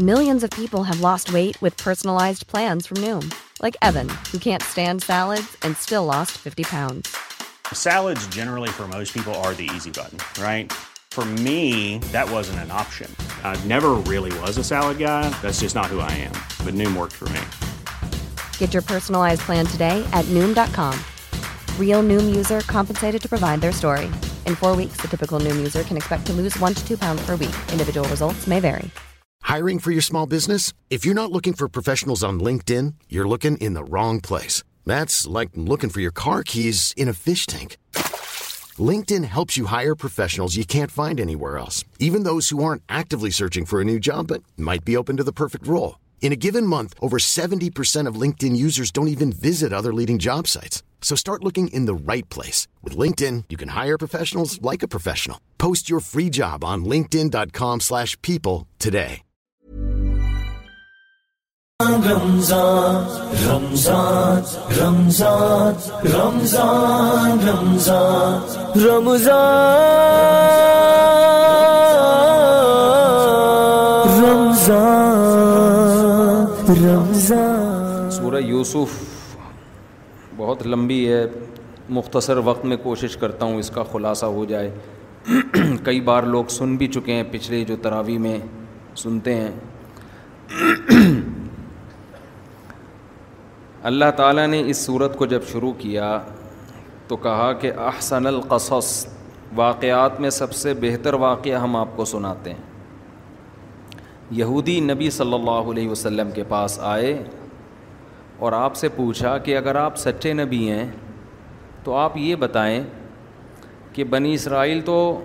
Millions of people have lost weight with personalized plans from Noom. Like Evan, who can't stand salads and still lost 50 pounds. Salads, generally, for most people, are the easy button, right? For me, that wasn't an option. I never really was a salad guy. That's just not who I am. But Noom worked for me. Get your personalized plan today at Noom.com. Real Noom user compensated to provide their story. In four weeks, the typical Noom user can expect to lose one to two pounds per week. Individual results may vary. Hiring for your small business if you not looking for professional on LinkedIn in wrong place like looking for your car keys in fish tank LinkedIn helps you hire professional you can't actually searching for new job might be open to the perfect role in given month over seventy percent of LinkedIn users don't even visit other leading job sites so start looking in right place with LinkedIn you can hire professional like a professional post your free job on LinkedIn dot com slash people today Ramzan Ramzan Ramzan Ramzan Ramzan Ramzan Ramzan. سورہ یوسف بہت لمبی ہے، مختصر وقت میں کوشش کرتا ہوں اس کا خلاصہ ہو جائے۔ کئی بار لوگ سن بھی چکے ہیں پچھلے جو تراوی میں سنتے ہیں۔ اللہ تعالیٰ نے اس صورت کو جب شروع کیا تو کہا کہ احسن القصص، واقعات میں سب سے بہتر واقعہ ہم آپ کو سناتے ہیں۔ یہودی نبی صلی اللہ علیہ وسلم کے پاس آئے اور آپ سے پوچھا کہ اگر آپ سچے نبی ہیں تو آپ یہ بتائیں کہ بنی اسرائیل تو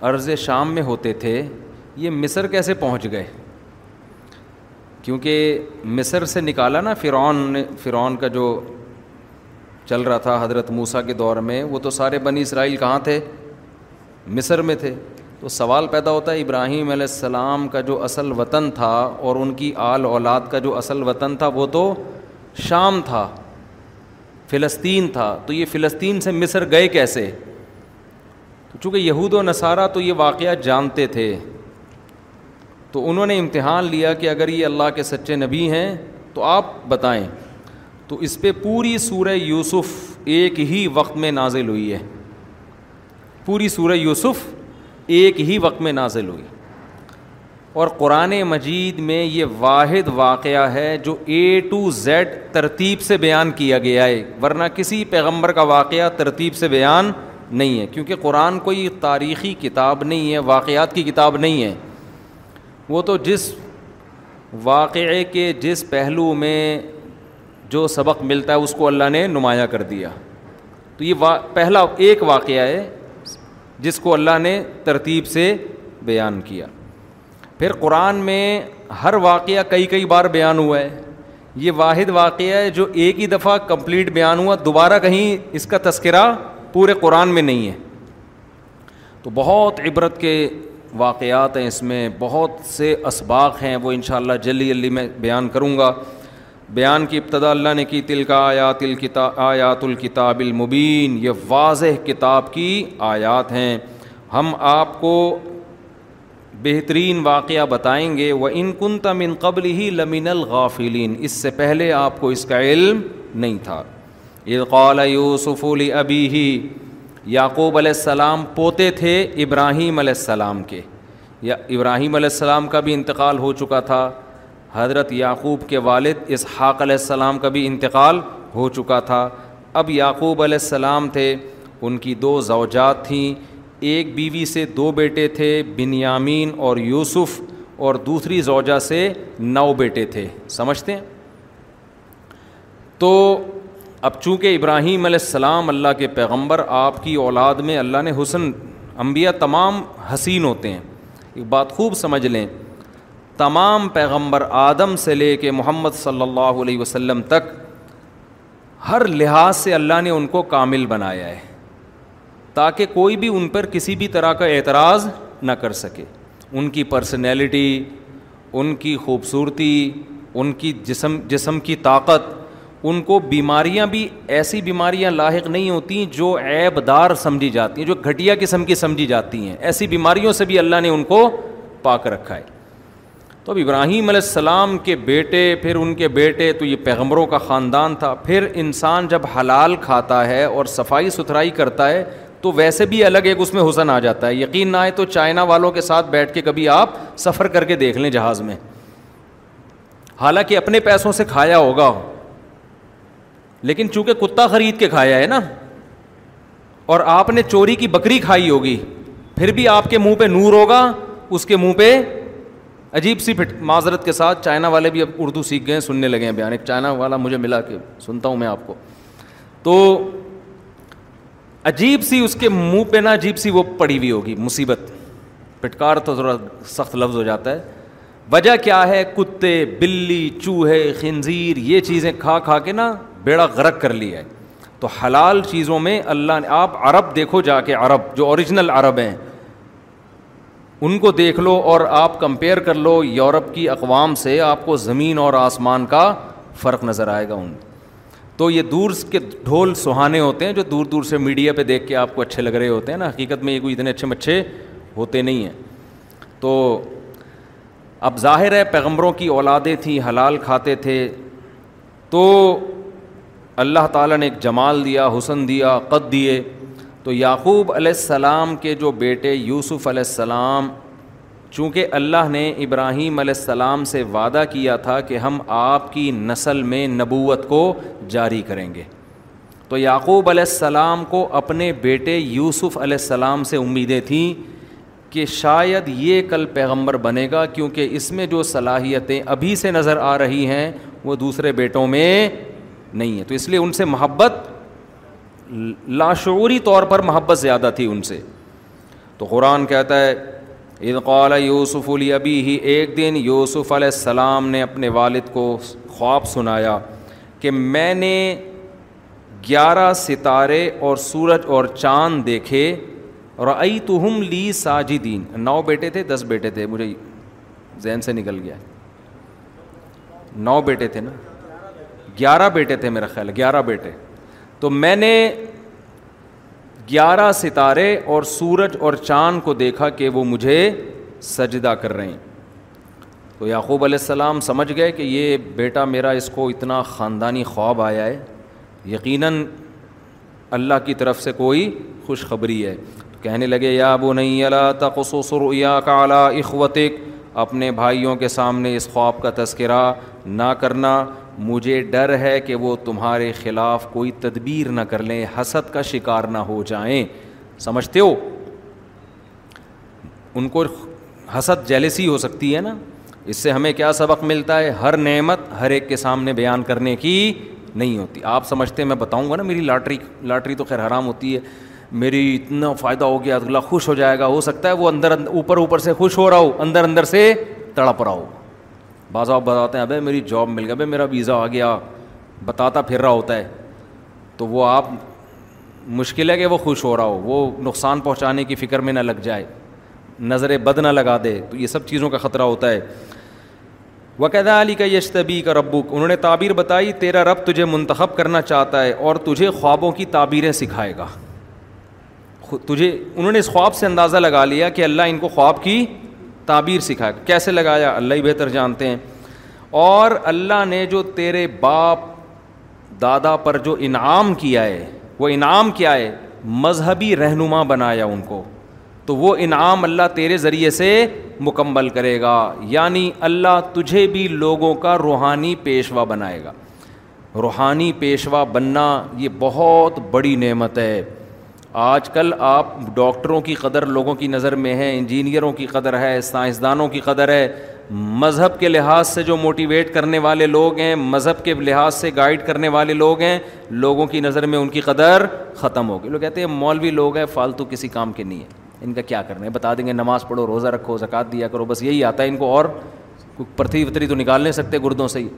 عرض شام میں ہوتے تھے، یہ مصر کیسے پہنچ گئے؟ کیونکہ مصر سے نکالا نا فرعون نے، فرعون کا جو چل رہا تھا حضرت موسیٰ کے دور میں، وہ تو سارے بنی اسرائیل کہاں تھے؟ مصر میں تھے۔ تو سوال پیدا ہوتا ہے ابراہیم علیہ السلام کا جو اصل وطن تھا اور ان کی آل اولاد کا جو اصل وطن تھا، وہ تو شام تھا، فلسطین تھا۔ تو یہ فلسطین سے مصر گئے کیسے؟ تو چونکہ یہود و نصارہ تو یہ واقعہ جانتے تھے۔ تو انہوں نے امتحان لیا کہ اگر یہ اللہ کے سچے نبی ہیں تو آپ بتائیں۔ تو اس پہ پوری سورہ یوسف ایک ہی وقت میں نازل ہوئی ہے۔ پوری سورہ یوسف ایک ہی وقت میں نازل ہوئی۔ اور قرآن مجید میں یہ واحد واقعہ ہے جو اے ٹو زیڈ ترتیب سے بیان کیا گیا ہے، ورنہ کسی پیغمبر کا واقعہ ترتیب سے بیان نہیں ہے۔ کیونکہ قرآن کوئی تاریخی کتاب نہیں ہے، واقعات کی کتاب نہیں ہے۔ وہ تو جس واقعے کے جس پہلو میں جو سبق ملتا ہے اس کو اللہ نے نمایاں کر دیا۔ تو یہ وا، پہلا ایک واقعہ ہے جس کو اللہ نے ترتیب سے بیان کیا۔ پھر قرآن میں ہر واقعہ کئی کئی بار بیان ہوا ہے۔ یہ واحد واقعہ ہے جو ایک ہی دفعہ کمپلیٹ بیان ہوا، دوبارہ کہیں اس کا تذکرہ پورے قرآن میں نہیں ہے۔ تو بہت عبرت کے واقعات ہیں، اس میں بہت سے اسباق ہیں، وہ انشاءاللہ جلدی جلدی میں بیان کروں گا۔ بیان کی ابتدا اللہ نے کی تل کا آیات الکتاب آیات الکتاب المبین، یہ واضح کتاب کی آیات ہیں۔ ہم آپ کو بہترین واقعہ بتائیں گے وہ ان کن تمن قبل ہی لمن الغافلین اس سے پہلے آپ کو اس کا علم نہیں تھا۔ قال یوسف علی ابی ہی یعقوب علیہ السلام پوتے تھے ابراہیم علیہ السلام کے۔ یا ابراہیم علیہ السلام کا بھی انتقال ہو چکا تھا۔ حضرت یعقوب کے والد اسحاق علیہ السلام کا بھی انتقال ہو چکا تھا۔ اب یعقوب علیہ السلام تھے، ان کی دو زوجات تھیں۔ ایک بیوی سے دو بیٹے تھے، بنیامین اور یوسف، اور دوسری زوجہ سے نو بیٹے تھے۔ سمجھتے ہیں؟ تو اب چونکہ ابراہیم علیہ السلام اللہ کے پیغمبر، آپ کی اولاد میں اللہ نے حسن، انبیاء تمام حسین ہوتے ہیں۔ ایک بات خوب سمجھ لیں، تمام پیغمبر آدم سے لے کے محمد صلی اللہ علیہ وسلم تک ہر لحاظ سے اللہ نے ان کو کامل بنایا ہے، تاکہ کوئی بھی ان پر کسی بھی طرح کا اعتراض نہ کر سکے۔ ان کی پرسنالٹی ان کی خوبصورتی، ان کی جسم جسم کی طاقت ان کو بیماریاں بھی ایسی بیماریاں لاحق نہیں ہوتی جو عیب دار سمجھی جاتی ہیں، جو گھٹیا قسم کی سمجھی جاتی ہیں۔ ایسی بیماریوں سے بھی اللہ نے ان کو پاک رکھا ہے۔ تو اب ابراہیم علیہ السلام کے بیٹے، پھر ان کے بیٹے، تو یہ پیغمبروں کا خاندان تھا۔ پھر انسان جب حلال کھاتا ہے اور صفائی ستھرائی کرتا ہے، تو ویسے بھی الگ ایک اس میں حسن آ جاتا ہے۔ یقین نہ آئے تو چائنا والوں کے ساتھ بیٹھ کے کبھی آپ سفر کر کے دیکھ لیں جہاز میں۔ حالانکہ اپنے پیسوں سے کھایا ہوگا۔ لیکن چونکہ کتا خرید کے کھایا ہے نا، اور آپ نے چوری کی بکری کھائی ہوگی، پھر بھی آپ کے منہ پہ نور ہوگا، اس کے منہ پہ عجیب سی پھٹ، معذرت کے ساتھ چائنا والے بھی اب اردو سیکھ گئے ہیں سننے لگے ہیں بیان۔ ایک چائنا والا مجھے ملا کہ سنتا ہوں میں آپ کو۔ تو عجیب سی اس کے منہ پہ نا عجیب سی وہ پڑی ہوئی ہوگی، مصیبت۔ پٹکار تو ذرا سخت لفظ ہو جاتا ہے۔ وجہ کیا ہے؟ کتے، بلی، چوہے، خنزیر، یہ چیزیں کھا کھا کے نا بیڑا غرق کر لیا ہے۔ تو حلال چیزوں میں اللہ نے، آپ عرب دیکھو جا کے عرب، جو اوریجنل عرب ہیں، ان کو دیکھ لو اور آپ کمپیئر کر لو یورپ کی اقوام سے، آپ کو زمین اور آسمان کا فرق نظر آئے گا ان۔ تو یہ دور کے ڈھول سہانے ہوتے ہیں جو دور دور سے میڈیا پہ دیکھ کے آپ کو اچھے لگ رہے ہوتے ہیں نا۔ حقیقت میں یہ کوئی اتنے اچھے مچھے ہوتے نہیں ہیں۔ تو اب ظاہر ہے پیغمبروں کی اولادیں تھیں، حلال کھاتے تھے۔ تو اللہ تعالیٰ نے ایک جمال دیا، حسن دیا، قد دیے۔ تو یعقوب علیہ السلام کے جو بیٹے یوسف علیہ السلام، چونکہ اللہ نے ابراہیم علیہ السلام سے وعدہ کیا تھا کہ ہم آپ کی نسل میں نبوت کو جاری کریں گے۔ تو یعقوب علیہ السلام کو اپنے بیٹے یوسف علیہ السلام سے امیدیں تھیں کہ شاید یہ کل پیغمبر بنے گا، کیونکہ اس میں جو صلاحیتیں ابھی سے نظر آ رہی ہیں، وہ دوسرے بیٹوں میں نہیں ہیں تو اس لیے ان سے محبت لاشعوری طور پر محبت زیادہ تھی ان سے۔ تو قرآن کہتا ہے قال یوسف علی ابھی ہی ایک دن یوسف علیہ السلام نے اپنے والد کو خواب سنایا کہ میں نے گیارہ ستارے اور سورج اور چاند دیکھے اور ائی تو ہم لی ساجدین۔ نو بیٹے تھے، دس بیٹے تھے، مجھے ذہن سے نکل گیا۔ نو بیٹے تھے نا۔ گیارہ بیٹے تھے میرا خیال، گیارہ بیٹے۔ تو میں نے گیارہ ستارے اور سورج اور چاند کو دیکھا کہ وہ مجھے سجدہ کر رہے ہیں۔ تو یعقوب علیہ السلام سمجھ گئے کہ یہ بیٹا میرا اس کو اتنا خاندانی خواب آیا ہے۔ یقیناً اللہ کی طرف سے کوئی خوشخبری ہے۔ کہنے لگے، یا ابو نہیں اللہ تخصر یا کالا اخوتک۔ اپنے بھائیوں کے سامنے اس خواب کا تذکرہ نہ کرنا۔ مجھے ڈر ہے کہ وہ تمہارے خلاف کوئی تدبیر نہ کر لیں، حسد کا شکار نہ ہو جائیں۔ سمجھتے ہو؟ ان کو حسد جیلسی ہو سکتی ہے نا؟ اس سے ہمیں کیا سبق ملتا ہے؟ ہر نعمت ہر ایک کے سامنے بیان کرنے کی نہیں ہوتی۔ آپ سمجھتے میں بتاؤں گا نا، میری لاٹری لاٹری تو خیر حرام ہوتی ہے۔ میری اتنا فائدہ ہو گیا، اللہ خوش ہو جائے گا۔ ہو سکتا ہے وہ اندر اوپر اوپر سے خوش ہو رہا ہو، اندر اندر سے تڑپ رہا ہو۔ بعض آپ بتاتے ہیں، ابے میری جاب مل گیا بھائی میرا ویزا آ گیا، بتاتا پھر رہا ہوتا ہے۔ تو وہ آپ، مشکل ہے کہ وہ خوش ہو رہا ہو، وہ نقصان پہنچانے کی فکر میں نہ لگ جائے، نظر بد نہ لگا دے۔ تو یہ سب چیزوں کا خطرہ ہوتا ہے۔ وقدا علی کا یشتبی کا ربک انہوں نے تعبیر بتائی، تیرا رب تجھے منتخب کرنا چاہتا ہے اور تجھے خوابوں کی تعبیریں سکھائے گا۔ تجھے، انہوں نے اس خواب سے اندازہ لگا لیا کہ اللہ ان کو خواب کی تعبیر سکھایا کیسے لگایا؟ اللہ ہی بہتر جانتے ہیں۔ اور اللہ نے جو تیرے باپ دادا پر جو انعام کیا ہے، وہ انعام کیا ہے؟ مذہبی رہنما بنایا ان کو۔ تو وہ انعام اللہ تیرے ذریعے سے مکمل کرے گا یعنی اللہ تجھے بھی لوگوں کا روحانی پیشوا بنائے گا۔ روحانی پیشوا بننا یہ بہت بڑی نعمت ہے۔ آج کل آپ ڈاکٹروں کی قدر، لوگوں کی نظر میں ہے، انجینئروں کی قدر ہے، سائنسدانوں کی قدر ہے۔ مذہب کے لحاظ سے جو موٹیویٹ کرنے والے لوگ ہیں، مذہب کے لحاظ سے گائیڈ کرنے والے لوگ ہیں، لوگوں کی نظر میں ان کی قدر ختم ہوگی لوگ کہتے ہیں، مولوی لوگ ہیں، فالتو کسی کام کے نہیں ہے ان کا کیا کرنا ہے؟ بتا دیں گے، نماز پڑھو، روزہ رکھو، زکوٰۃ دیا کرو، بس یہی آتا ہے۔ ان کو اور پرتھی وتری تو نکال نہیں سکتے گردوں سے ہی۔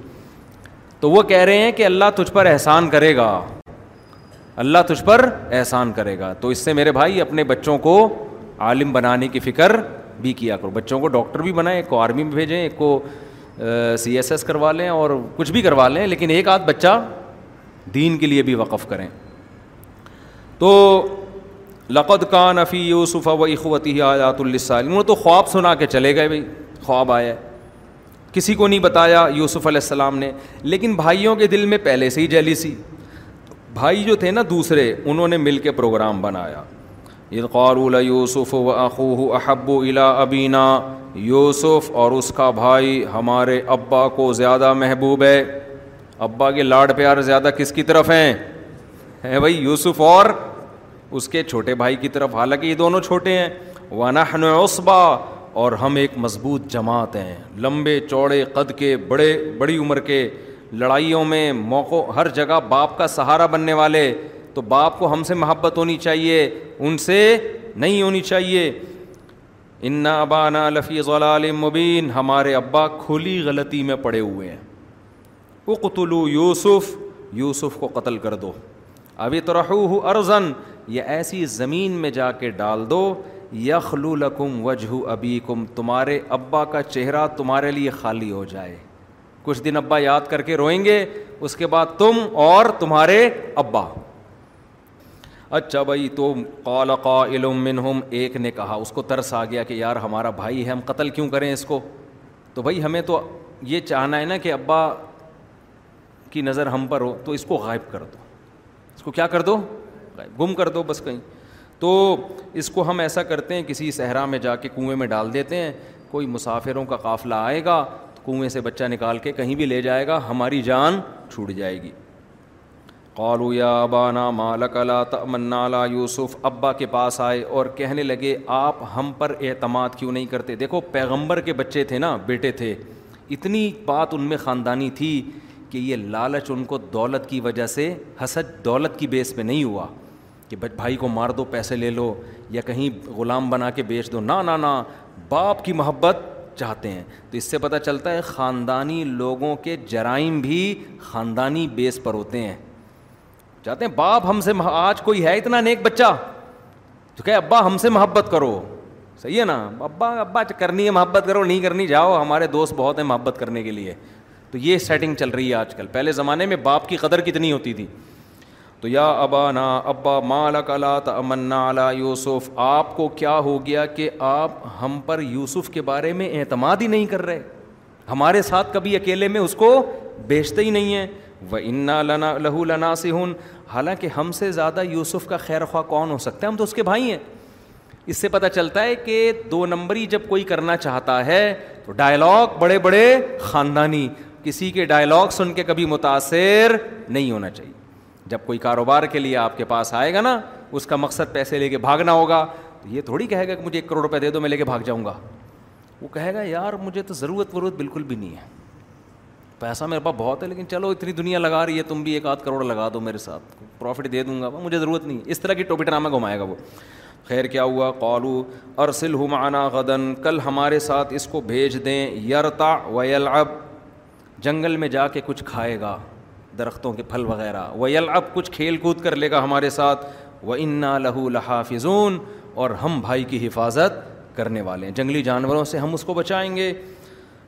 تو وہ کہہ رہے ہیں کہ اللہ تجھ پر احسان کرے گا۔ اللہ تجھ پر احسان کرے گا۔ تو اس سے میرے بھائی اپنے بچوں کو عالم بنانے کی فکر بھی کیا کرو۔ بچوں کو ڈاکٹر بھی بنائیں، ایک کو آرمی میں بھیجیں، ایک کو سی ایس ایس کروا لیں اور کچھ بھی کروا لیں، لیکن ایک آدھ بچہ دین کے لیے بھی وقف کریں۔ تو لقد کان افی یوسف و اخوتی آیات انہوں تو خواب سنا کے چلے گئے بھائی، خواب آیا۔ کسی کو نہیں بتایا یوسف علیہ السلام نے، لیکن بھائیوں کے دل میں پہلے سے ہی جیلی سی بھائی جو تھے نا دوسرے، انہوں نے مل کے پروگرام بنایا۔ قارول یوسف و اخوہ احب الا ابینا۔ یوسف اور اس کا بھائی ہمارے ابا کو زیادہ محبوب ہے۔ ابا کے لاڈ پیار زیادہ کس کی طرف ہیں؟ ہے بھائی یوسف اور اس کے چھوٹے بھائی کی طرف۔ حالانکہ یہ دونوں چھوٹے ہیں۔ ونحن عصبہ اور ہم ایک مضبوط جماعت ہیں۔ لمبے چوڑے قد کے، بڑے، بڑی عمر کے لڑائیوں میں موقع، ہر جگہ باپ کا سہارا بننے والے، تو باپ کو ہم سے محبت ہونی چاہیے، ان سے نہیں ہونی چاہیے۔ ان ابا نا لفی ضلال مبین ہمارے ابا کھلی غلطی میں پڑے ہوئے ہیں۔ وہ قتلو یوسف یوسف کو قتل کر دو۔ ابھی تو رہو ارزن یہ ایسی زمین میں جا کے ڈال دو۔ یخلو لکم وجہ ابی کم تمہارے ابا کا چہرہ تمہارے لیے خالی ہو جائے۔ کچھ دن ابا یاد کر کے روئیں گے، اس کے بعد تم اور تمہارے ابا۔ اچھا بھائی، تو قال قائل منہم، ایک نے کہا، اس کو ترس آ گیا کہ یار ہمارا بھائی ہے، ہم قتل کیوں کریں اس کو؟ تو بھائی، ہمیں تو یہ چاہنا ہے نا کہ ابا کی نظر ہم پر ہو، تو اس کو غائب کر دو۔ اس کو کیا کر دو؟ غائب، گم کر دو بس کہیں۔ تو اس کو ہم ایسا کرتے ہیں، کسی صحرا میں جا کے کنویں میں ڈال دیتے ہیں، کوئی مسافروں کا قافلہ آئے گا کنویں سے بچہ نکال کے کہیں بھی لے جائے گا، ہماری جان چھوٹ جائے گی۔ قالو یا ابانا مالک لا تمنا لا یوسف، ابا کے پاس آئے اور کہنے لگے، آپ ہم پر اعتماد کیوں نہیں کرتے؟ دیکھو، پیغمبر کے بچے تھے نا، بیٹے تھے۔ اتنی بات ان میں خاندانی تھی کہ یہ لالچ ان کو دولت کی وجہ سے، حسد دولت کی بیس پہ نہیں ہوا کہ بھائی کو مار دو، پیسے لے لو یا کہیں غلام بنا کے بیچ دو۔ نہ نہ باپ کی محبت چاہتے ہیں۔ تو اس سے پتہ چلتا ہے خاندانی لوگوں کے جرائم بھی خاندانی بیس پر ہوتے ہیں۔ چاہتے ہیں باپ ہم سے آج کوئی ہے اتنا نیک بچہ؟ تو کہ ابا ہم سے محبت کرو۔ صحیح ہے نا؟ ابا ابا کرنی ہے محبت کرو، نہیں کرنی جاؤ، ہمارے دوست بہت ہیں محبت کرنے کے لیے۔ تو یہ سیٹنگ چل رہی ہے آج کل۔ پہلے زمانے میں باپ کی قدر کتنی ہوتی تھی؟ تو یا ابا نا ابا مالک اللہ تمنا علا یوسف، آپ کو کیا ہو گیا کہ آپ ہم پر یوسف کے بارے میں اعتماد ہی نہیں کر رہے؟ ہمارے ساتھ کبھی اکیلے میں اس کو بیچتے ہی نہیں ہیں۔ وہ انا لنا، لہو لنا سے ہن حالانکہ ہم سے زیادہ یوسف کا خیر خواہ کون ہو سکتا ہے؟ ہم تو اس کے بھائی ہیں۔ اس سے پتہ چلتا ہے کہ دو نمبری جب کوئی کرنا چاہتا ہے تو ڈائلاگ بڑے بڑے خاندانی، کسی کے ڈائلاگ سن کے کبھی متاثر نہیں ہونا چاہیے۔ جب کوئی کاروبار کے لیے آپ کے پاس آئے گا نا، اس کا مقصد پیسے لے کے بھاگنا ہوگا، تو یہ تھوڑی کہے گا کہ مجھے ایک کروڑ روپے دے دو، میں لے کے بھاگ جاؤں گا۔ وہ کہے گا، یار، مجھے تو ضرورت ورورت بالکل بھی نہیں ہے۔ پیسہ میرے پاس بہت ہے، لیکن چلو، اتنی دنیا لگا رہی ہے، تم بھی ایک آدھ کروڑ لگا دو میرے ساتھ۔ پروفٹ دے دوں گا مجھے ضرورت نہیں اس طرح کی ٹوپی ٹرامہ گھمائے گا وہ۔ خیر، کیا ہوا؟ قالو ارسل ہمانا غدن، کل ہمارے ساتھ اس کو بھیج دیں یرتا ویلعب۔ جنگل میں جا کے کچھ کھائے گا۔ درختوں کے پھل وغیرہ۔ وہ یل اب کچھ کھیل کود کر لے گا ہمارے ساتھ۔ وہ انا لہو لحافظون۔ اور ہم بھائی کی حفاظت کرنے والے ہیں۔ جنگلی جانوروں سے ہم اس کو بچائیں گے۔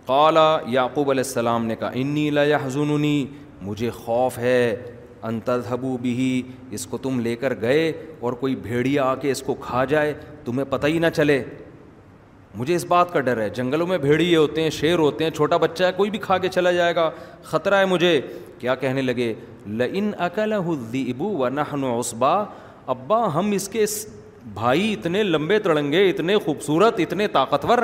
قالا یعقوب علیہ السلام نے کہا انی لحظنی مجھے خوف ہے۔ انتظبو بھی اس کو تم لے کر گئے اور کوئی بھیڑیا آ کے اس کو کھا جائے۔ تمہیں پتہ ہی نہ چلے۔ مجھے اس بات کا ڈر ہے۔ جنگلوں میں بھیڑیے ہوتے ہیں، شیر ہوتے ہیں، چھوٹا بچہ ہے، کوئی بھی کھا کے چلا جائے گا۔ خطرہ ہے مجھے۔ کیا کہنے لگے؟ لن اکل ابو و نہن عصبا۔ ابا، ہم اس کے بھائی اتنے لمبے تڑنگے، اتنے خوبصورت، اتنے طاقتور،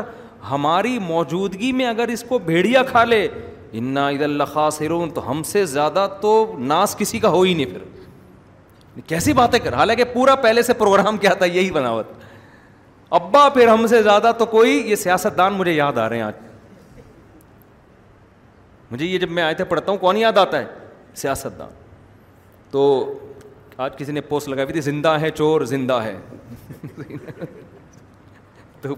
ہماری موجودگی میں اگر اس کو بھیڑیا کھا لے، انا عید اللہ خاص تو ہم سے زیادہ تو ناس کسی کا ہو ہی نہیں پھر۔ کیسی باتیں کر؟ حالانکہ پورا پہلے سے پروگرام کیا تھا، یہی بناوت ابا پھر ہم سے زیادہ تو کوئی یہ سیاست دان مجھے یاد آ رہے ہیں آج۔ مجھے یہ جب میں آئے تھے پڑھتا ہوں، کون یاد آتا ہے؟ سیاست دان تو آج کسی نے پوسٹ لگائی تھی، زندہ ہے چور، زندہ ہے۔ تو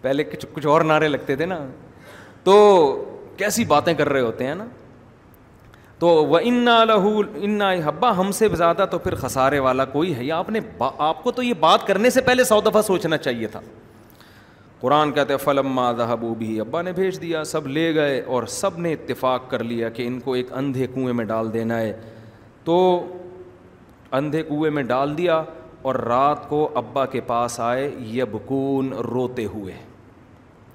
پہلے کچھ کچھ اور نعرے لگتے تھے نا۔ تو کیسی باتیں کر رہے ہوتے ہیں نا؟ تو وہ انا لہو انا حبا، ہم سے زیادہ تو پھر خسارے والا کوئی ہے۔ یا آپ نے آپ کو تو یہ بات کرنے سے پہلے سو دفعہ سوچنا چاہیے تھا۔ قرآن کہتے فلم ذہبو بھی ابا نے بھیج دیا، سب لے گئے اور سب نے اتفاق کر لیا کہ ان کو ایک اندھے کنویں میں ڈال دینا ہے۔ تو اندھے کنویں میں ڈال دیا اور رات کو ابا کے پاس آئے، یبکون، روتے ہوئے۔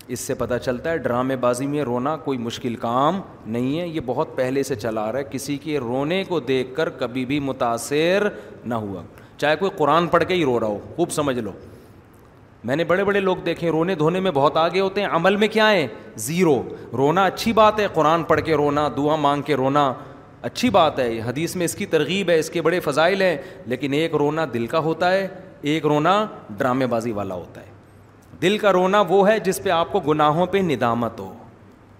اس سے پتہ چلتا ہے ڈرامے بازی میں رونا کوئی مشکل کام نہیں ہے، یہ بہت پہلے سے چلا رہا ہے۔ کسی کے رونے کو دیکھ کر کبھی بھی متاثر نہ ہوا۔ چاہے کوئی قرآن پڑھ کے ہی رو رہا ہو، خوب سمجھ لو۔ میں نے بڑے بڑے لوگ دیکھے، رونے دھونے میں بہت آگے ہوتے ہیں، عمل میں کیا ہے؟ زیرو۔ رونا اچھی بات ہے، قرآن پڑھ کے رونا، دعا مانگ کے رونا۔ اچھی بات ہے، حدیث میں اس کی ترغیب ہے، اس کے بڑے فضائل ہیں، لیکن ایک رونا دل کا ہوتا ہے، ایک رونا ڈرامے بازی والا ہوتا ہے۔ دل کا رونا وہ ہے جس پہ آپ کو گناہوں پہ ندامت ہو۔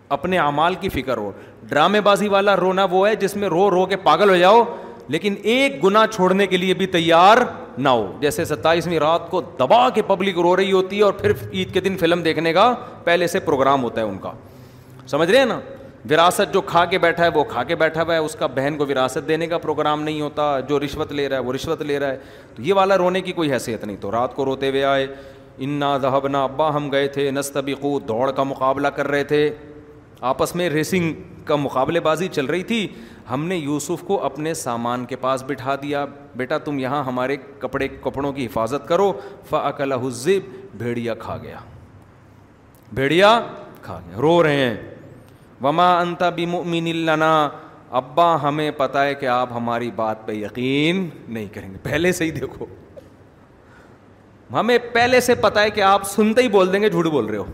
اپنے اعمال کی فکر ہو۔ ڈرامے بازی والا رونا وہ ہے جس میں رو رو کے پاگل ہو جاؤ، لیکن ایک گنا چھوڑنے کے لیے بھی تیار نہ ہو۔ جیسے ستائیسویں رات کو دبا کے پبلک رو رہی ہوتی ہے اور پھر عید کے دن فلم دیکھنے کا پہلے سے پروگرام ہوتا ہے ان کا۔ سمجھ رہے ہیں نا؟ وراثت جو کھا کے بیٹھا ہے، وہ کھا کے بیٹھا ہوا ہے۔ اس کا بہن کو وراثت دینے کا پروگرام نہیں ہوتا۔ جو رشوت لے رہا ہے، وہ رشوت لے رہا ہے۔ تو یہ والا رونے کی کوئی حیثیت نہیں۔ تو رات کو روتے ہوئے آئے۔ انا ذہبنا ابا، ہم گئے تھے نستبقو، دوڑ کا مقابلہ کر رہے تھے۔ آپس میں ریسنگ کا مقابلے بازی چل رہی تھی۔ ہم نے یوسف کو اپنے سامان کے پاس بٹھا دیا۔ بیٹا، تم یہاں ہمارے کپڑے، کپڑوں کی حفاظت کرو۔ فعقل حزب بھیڑیا کھا گیا۔ بھیڑیا کھا گیا۔ رو رہے ہیں۔ وما انتا بمؤمن لنا۔ ابا، ہمیں پتہ ہے کہ آپ ہماری بات پہ یقین نہیں کریں گے۔ پہلے سے ہی دیکھو۔ ہمیں پہلے سے پتا ہے کہ آپ سنتے ہی بول دیں گے جھوٹ بول رہے ہو۔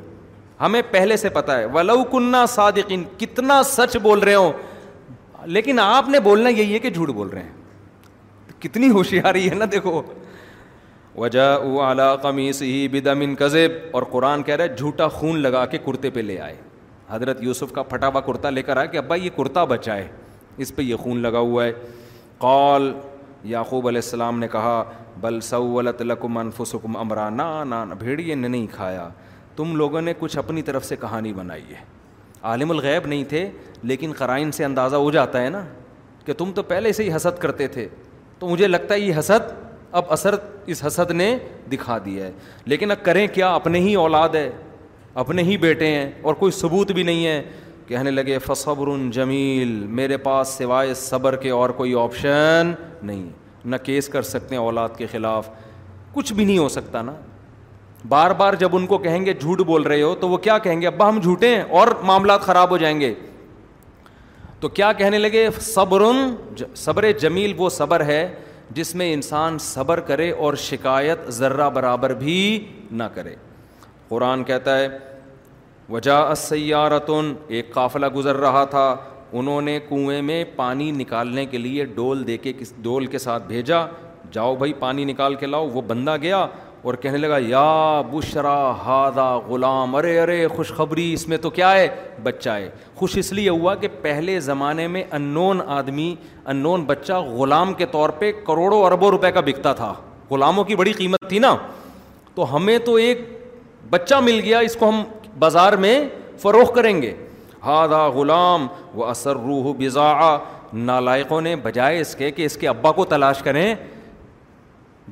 ہمیں پہلے سے پتا ہے۔ ولو کنہ صادقین کتنا سچ بول رہے ہو۔ لیکن آپ نے بولنا یہی ہے کہ جھوٹ بول رہے ہیں۔ کتنی ہوشیاری ہے نا دیکھو۔ وجہ اعلیٰ قمیص ہی بدمن کذب اور قرآن کہہ رہا ہے، جھوٹا خون لگا کے کرتے پہ لے آئے۔ حضرت یوسف کا پھٹا ہوا کرتا لے کر آئے کہ ابا یہ کرتا بچا ہے۔ اس پہ یہ خون لگا ہوا ہے۔ قول یعقوب علیہ السلام نے کہا، بل سولت لکم انفسکم امرا. نا بھیڑیے نے نہیں کھایا۔ تم لوگوں نے کچھ اپنی طرف سے کہانی بنائی ہے۔ عالم الغیب نہیں تھے، لیکن قرائن سے اندازہ ہو جاتا ہے نا کہ تم تو پہلے سے ہی حسد کرتے تھے۔ تو مجھے لگتا ہے یہ حسد اب اثر اس حسد نے دکھا دیا ہے۔ لیکن اب کریں کیا؟ اپنے ہی اولاد ہے اپنے ہی بیٹے ہیں اور کوئی ثبوت بھی نہیں ہے۔ کہنے لگے، فصبر جمیل، میرے پاس سوائے صبر کے اور کوئی آپشن نہیں۔ نہ کیس کر سکتے ہیں اولاد کے خلاف۔ کچھ بھی نہیں ہو سکتا نا۔ بار بار جب ان کو کہیں گے، جھوٹ بول رہے ہو، تو وہ کیا کہیں گے، ابا، ہم جھوٹے ہیں اور معاملات خراب ہو جائیں گے۔ تو کیا کہنے لگے، صبر صبر جمیل وہ صبر ہے جس میں انسان صبر کرے اور شکایت ذرہ برابر بھی نہ کرے۔ قرآن کہتا ہے وجہ سیارتن ایک قافلہ گزر رہا تھا۔ انہوں نے کنویں میں پانی نکالنے کے لیے ڈول دے کے ڈول کے ساتھ بھیجا۔ جاؤ بھائی، پانی نکال کے لاؤ۔ وہ بندہ گیا اور کہنے لگا، یا بشرا ہادا غلام، ارے ارے، خوشخبری، اس میں تو کیا ہے؟ بچہ ہے۔ خوش اس لیے ہوا کہ پہلے زمانے میں ان نون آدمی ان نون بچہ غلام کے طور پہ کروڑوں اربوں روپے کا بکتا تھا۔ غلاموں کی بڑی قیمت تھی نا۔ تو ہمیں تو ایک بچہ مل گیا، اس کو ہم بازار میں فروخت کریں گے۔ ہادا غلام و اثر روح بزا نالائقوں نے بجائے اس کے کہ اس کے ابا کو تلاش کریں۔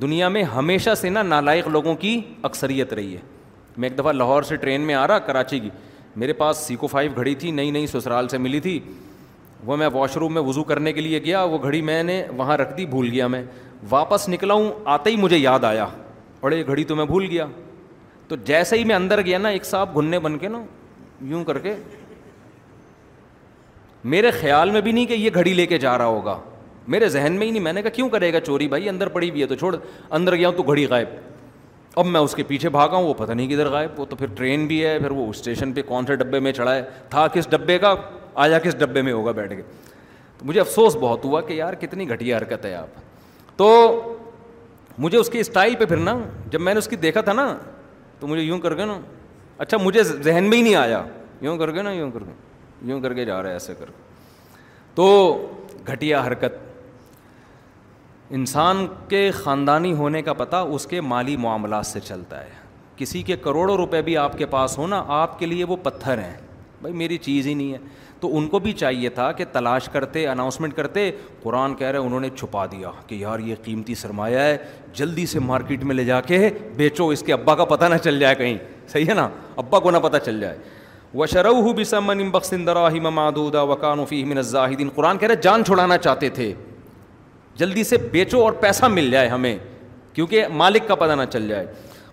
دنیا میں ہمیشہ سے نا نالائق لوگوں کی اکثریت رہی ہے۔ میں ایک دفعہ لاہور سے ٹرین میں آ رہا کراچی کی۔ میرے پاس سیکو فائیو گھڑی تھی، نئی نئی سسرال سے ملی تھی۔ وہ میں واش روم میں وضو کرنے کے لیے گیا، وہ گھڑی میں نے وہاں رکھ دی، بھول گیا میں۔ واپس نکلا ہوں، آتے ہی مجھے یاد آیا۔ اور یہ گھڑی تو میں بھول گیا۔ تو جیسے ہی میں اندر گیا نا، ایک صاحب گھننے بن کے نا، یوں کر کے، میرے خیال میں بھی نہیں کہ یہ گھڑی لے کے جا رہا ہوگا۔ میرے ذہن میں ہی نہیں، میں نے کہا، کیوں کرے گا چوری بھائی؟ اندر پڑی ہوئی ہے تو چھوڑ، اندر گیا ہوں تو گھڑی غائب۔ اب میں اس کے پیچھے بھاگا ہوں وہ پتہ نہیں کدھر غائب، وہ تو پھر ٹرین بھی ہے، پھر وہ اسٹیشن پہ کون سے ڈبے میں چڑھا ہے، تھا کس ڈبے کا، آیا کس ڈبے میں ہوگا بیٹھ کے۔ تو مجھے افسوس بہت ہوا کہ یار کتنی گھٹیا حرکت ہے آپ۔ تو مجھے اس کی اسٹائل پہ پھر نا جب میں نے اس کی دیکھا تھا نا تو مجھے یوں کر کے نا اچھا مجھے ذہن میں ہی نہیں آیا۔ یوں کر کے نا، یوں کر کے، یوں کر کے جا رہا ہے ایسے کر کے۔ تو گھٹیا حرکت۔ انسان کے خاندانی ہونے کا پتہ اس کے مالی معاملات سے چلتا ہے۔ کسی کے کروڑوں روپے بھی آپ کے پاس ہو نا، آپ کے لیے وہ پتھر ہیں۔ بھائی میری چیز ہی نہیں ہے۔ تو ان کو بھی چاہیے تھا کہ تلاش کرتے اناؤنسمنٹ کرتے، قرآن کہہ رہے انہوں نے چھپا دیا کہ یار یہ قیمتی سرمایہ ہے، جلدی سے مارکیٹ میں لے جا کے بیچو، اس کے ابا کا پتہ نہ چل جائے کہیں۔ صحیح ہے نا؟ ابا کو نہ پتہ چل جائے۔ و شرح بھی سمن بخصراہی ممادودہ وقان فی من الزاہدین قرآن کہہ رہے جان چھڑانا چاہتے تھے۔ جلدی سے بیچو اور پیسہ مل جائے ہمیں، کیونکہ مالک کا پتہ نہ چل جائے۔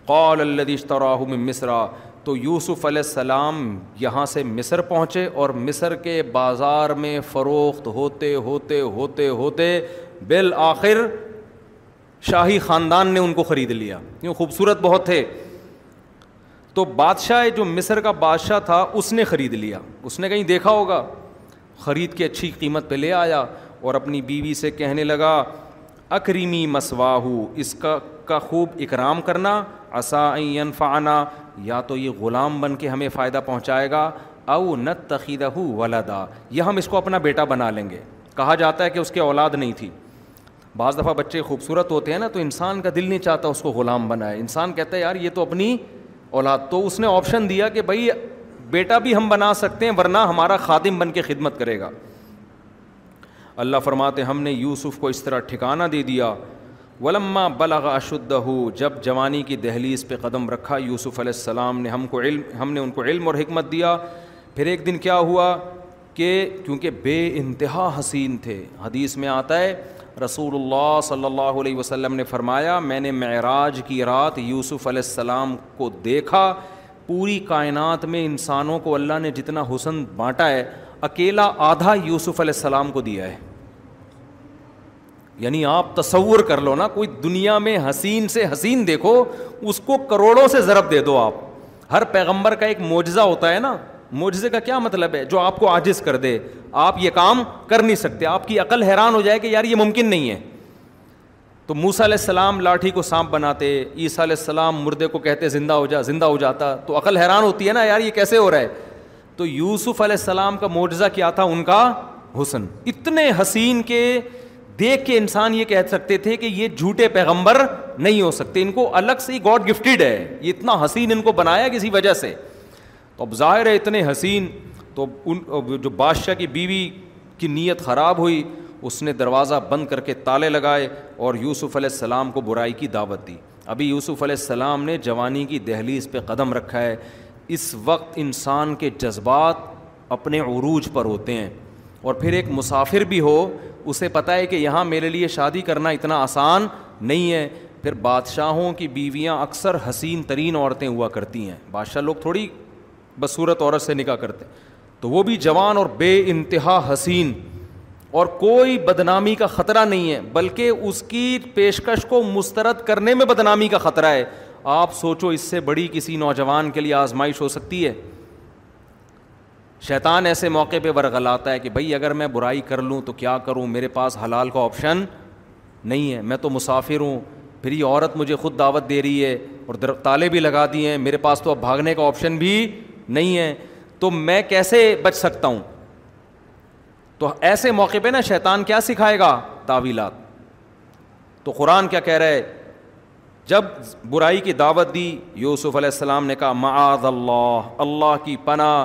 قول الدی اشتراہ من مصرا تو یوسف علیہ السلام یہاں سے مصر پہنچے اور مصر کے بازار میں فروخت ہوتے ہوتے ہوتے ہوتے بالآخر شاہی خاندان نے ان کو خرید لیا۔ کیوں خوبصورت بہت تھے۔ تو بادشاہ جو مصر کا بادشاہ تھا، اس نے خرید لیا۔ اس نے کہیں دیکھا ہوگا۔ خرید کے اچھی قیمت پہ لے آیا اور اپنی بیوی سے کہنے لگا، اکریمی مسواہو، اس کا کا خوب اکرام کرنا عصاً فعنا یا تو یہ غلام بن کے ہمیں فائدہ پہنچائے گا، او نت تقیدہ ولدا، یا ہم اس کو اپنا بیٹا بنا لیں گے۔ کہا جاتا ہے کہ اس کے اولاد نہیں تھی۔ بعض دفعہ بچے خوبصورت ہوتے ہیں نا، تو انسان کا دل نہیں چاہتا اس کو غلام بنائے۔ انسان کہتا ہے، یار یہ تو اپنی اولاد۔ تو اس نے آپشن دیا کہ بھائی، بیٹا بھی ہم بنا سکتے ہیں، ورنہ ہمارا خادم بن کے خدمت کرے گا۔ اللہ فرماتے ہم نے یوسف کو اس طرح ٹھکانہ دے دیا۔ ولما بلغ اشدہ جب جوانی کی دہلیز پہ قدم رکھا، یوسف علیہ السلام نے ہم کو علم، ہم نے ان کو علم اور حکمت دیا۔ پھر ایک دن کیا ہوا کہ کیونکہ بے انتہا حسین تھے، حدیث میں آتا ہے، رسول اللہ صلی اللہ علیہ وسلم نے فرمایا، میں نے معراج کی رات یوسف علیہ السلام کو دیکھا۔ پوری کائنات میں انسانوں کو اللہ نے جتنا حسن بانٹا ہے، اکیلا آدھا یوسف علیہ السلام کو دیا ہے۔ یعنی آپ تصور کر لو نا، کوئی دنیا میں حسین سے حسین دیکھو، اس کو کروڑوں سے ضرب دے دو آپ۔ ہر پیغمبر کا ایک معجزہ ہوتا ہے نا۔ معجزے کا کیا مطلب ہے؟ جو آپ کو عاجز کر دے۔ آپ یہ کام کر نہیں سکتے۔ آپ کی عقل حیران ہو جائے کہ یار یہ ممکن نہیں ہے۔ تو موسا علیہ السلام لاٹھی کو سانپ بناتے، عیسیٰ علیہ السلام مردے کو کہتے، زندہ ہو جا، زندہ ہو جاتا۔ تو عقل حیران ہوتی ہے نا، یار یہ کیسے ہو رہا ہے؟ تو یوسف علیہ السلام کا معجزہ کیا تھا؟ ان کا حسن۔ اتنے حسین کے دیکھ کے انسان یہ کہہ سکتے تھے کہ یہ جھوٹے پیغمبر نہیں ہو سکتے، ان کو الگ سے گاڈ گفٹیڈ ہے۔ یہ اتنا حسین ان کو بنایا کسی وجہ سے۔ تو اب ظاہر ہے اتنے حسین، تو ان جو بادشاہ کی بیوی کی نیت خراب ہوئی، اس نے دروازہ بند کر کے تالے لگائے اور یوسف علیہ السلام کو برائی کی دعوت دی۔ ابھی یوسف علیہ السلام نے جوانی کی دہلیز پہ قدم رکھا ہے۔ اس وقت انسان کے جذبات اپنے عروج پر ہوتے ہیں۔ اور پھر ایک مسافر بھی ہو اسے پتہ ہے کہ یہاں میرے لیے شادی کرنا اتنا آسان نہیں ہے۔ پھر بادشاہوں کی بیویاں اکثر حسین ترین عورتیں ہوا کرتی ہیں۔ بادشاہ لوگ تھوڑی بصورت عورت سے نکاح کرتے تو وہ بھی جوان اور بے انتہا حسین۔ اور کوئی بدنامی کا خطرہ نہیں ہے، بلکہ اس کی پیشکش کو مسترد کرنے میں بدنامی کا خطرہ ہے۔ آپ سوچو اس سے بڑی کسی نوجوان کے لیے آزمائش ہو سکتی ہے۔ شیطان ایسے موقع پہ ورغلاتا ہے کہ بھائی اگر میں برائی کر لوں تو کیا کروں؟ میرے پاس حلال کا آپشن نہیں ہے۔ میں تو مسافر ہوں، پھر یہ عورت مجھے خود دعوت دے رہی ہے اور تالے بھی لگا دیے ہیں۔ میرے پاس تو اب بھاگنے کا آپشن بھی نہیں ہے۔ تو میں کیسے بچ سکتا ہوں؟ تو ایسے موقع پہ نا شیطان کیا سکھائے گا؟ تعویلات۔ تو قرآن کیا کہہ رہے جب برائی کی دعوت دی، یوسف علیہ السلام نے کہا، معاذ اللہ اللہ کی پناہ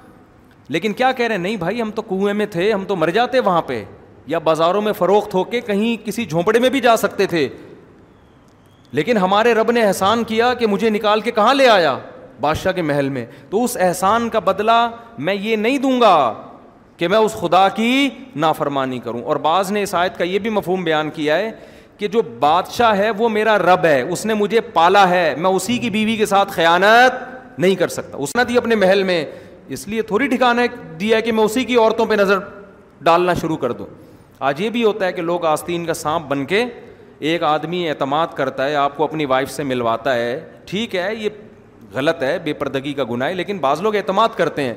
لیکن کیا کہہ رہے ہیں؟ نہیں بھائی، ہم تو کنویں میں تھے، ہم تو مر جاتے وہاں پہ، یا بازاروں میں فروخت ہو کے کہیں کسی جھونپڑے میں بھی جا سکتے تھے۔ لیکن ہمارے رب نے احسان کیا کہ مجھے نکال کے کہاں لے آیا بادشاہ کے محل میں۔ تو اس احسان کا بدلہ میں یہ نہیں دوں گا کہ میں اس خدا کی نافرمانی کروں۔ اور بعض نے اس آیت کا یہ بھی مفہوم بیان کیا ہے کہ جو بادشاہ ہے، وہ میرا رب ہے، اس نے مجھے پالا ہے، میں اسی کی بیوی کے ساتھ خیانت نہیں کر سکتا۔ اس نے دی اپنے محل میں اس لیے تھوڑی ٹھکانا دیا ہے کہ میں اسی کی عورتوں پہ نظر ڈالنا شروع کر دوں۔ آج یہ بھی ہوتا ہے کہ لوگ آستین کا سانپ بن کے ایک آدمی اعتماد کرتا ہے، آپ کو اپنی وائف سے ملواتا ہے۔ ٹھیک ہے، یہ غلط ہے، بے پردگی کا گناہ ہے، لیکن بعض لوگ اعتماد کرتے ہیں۔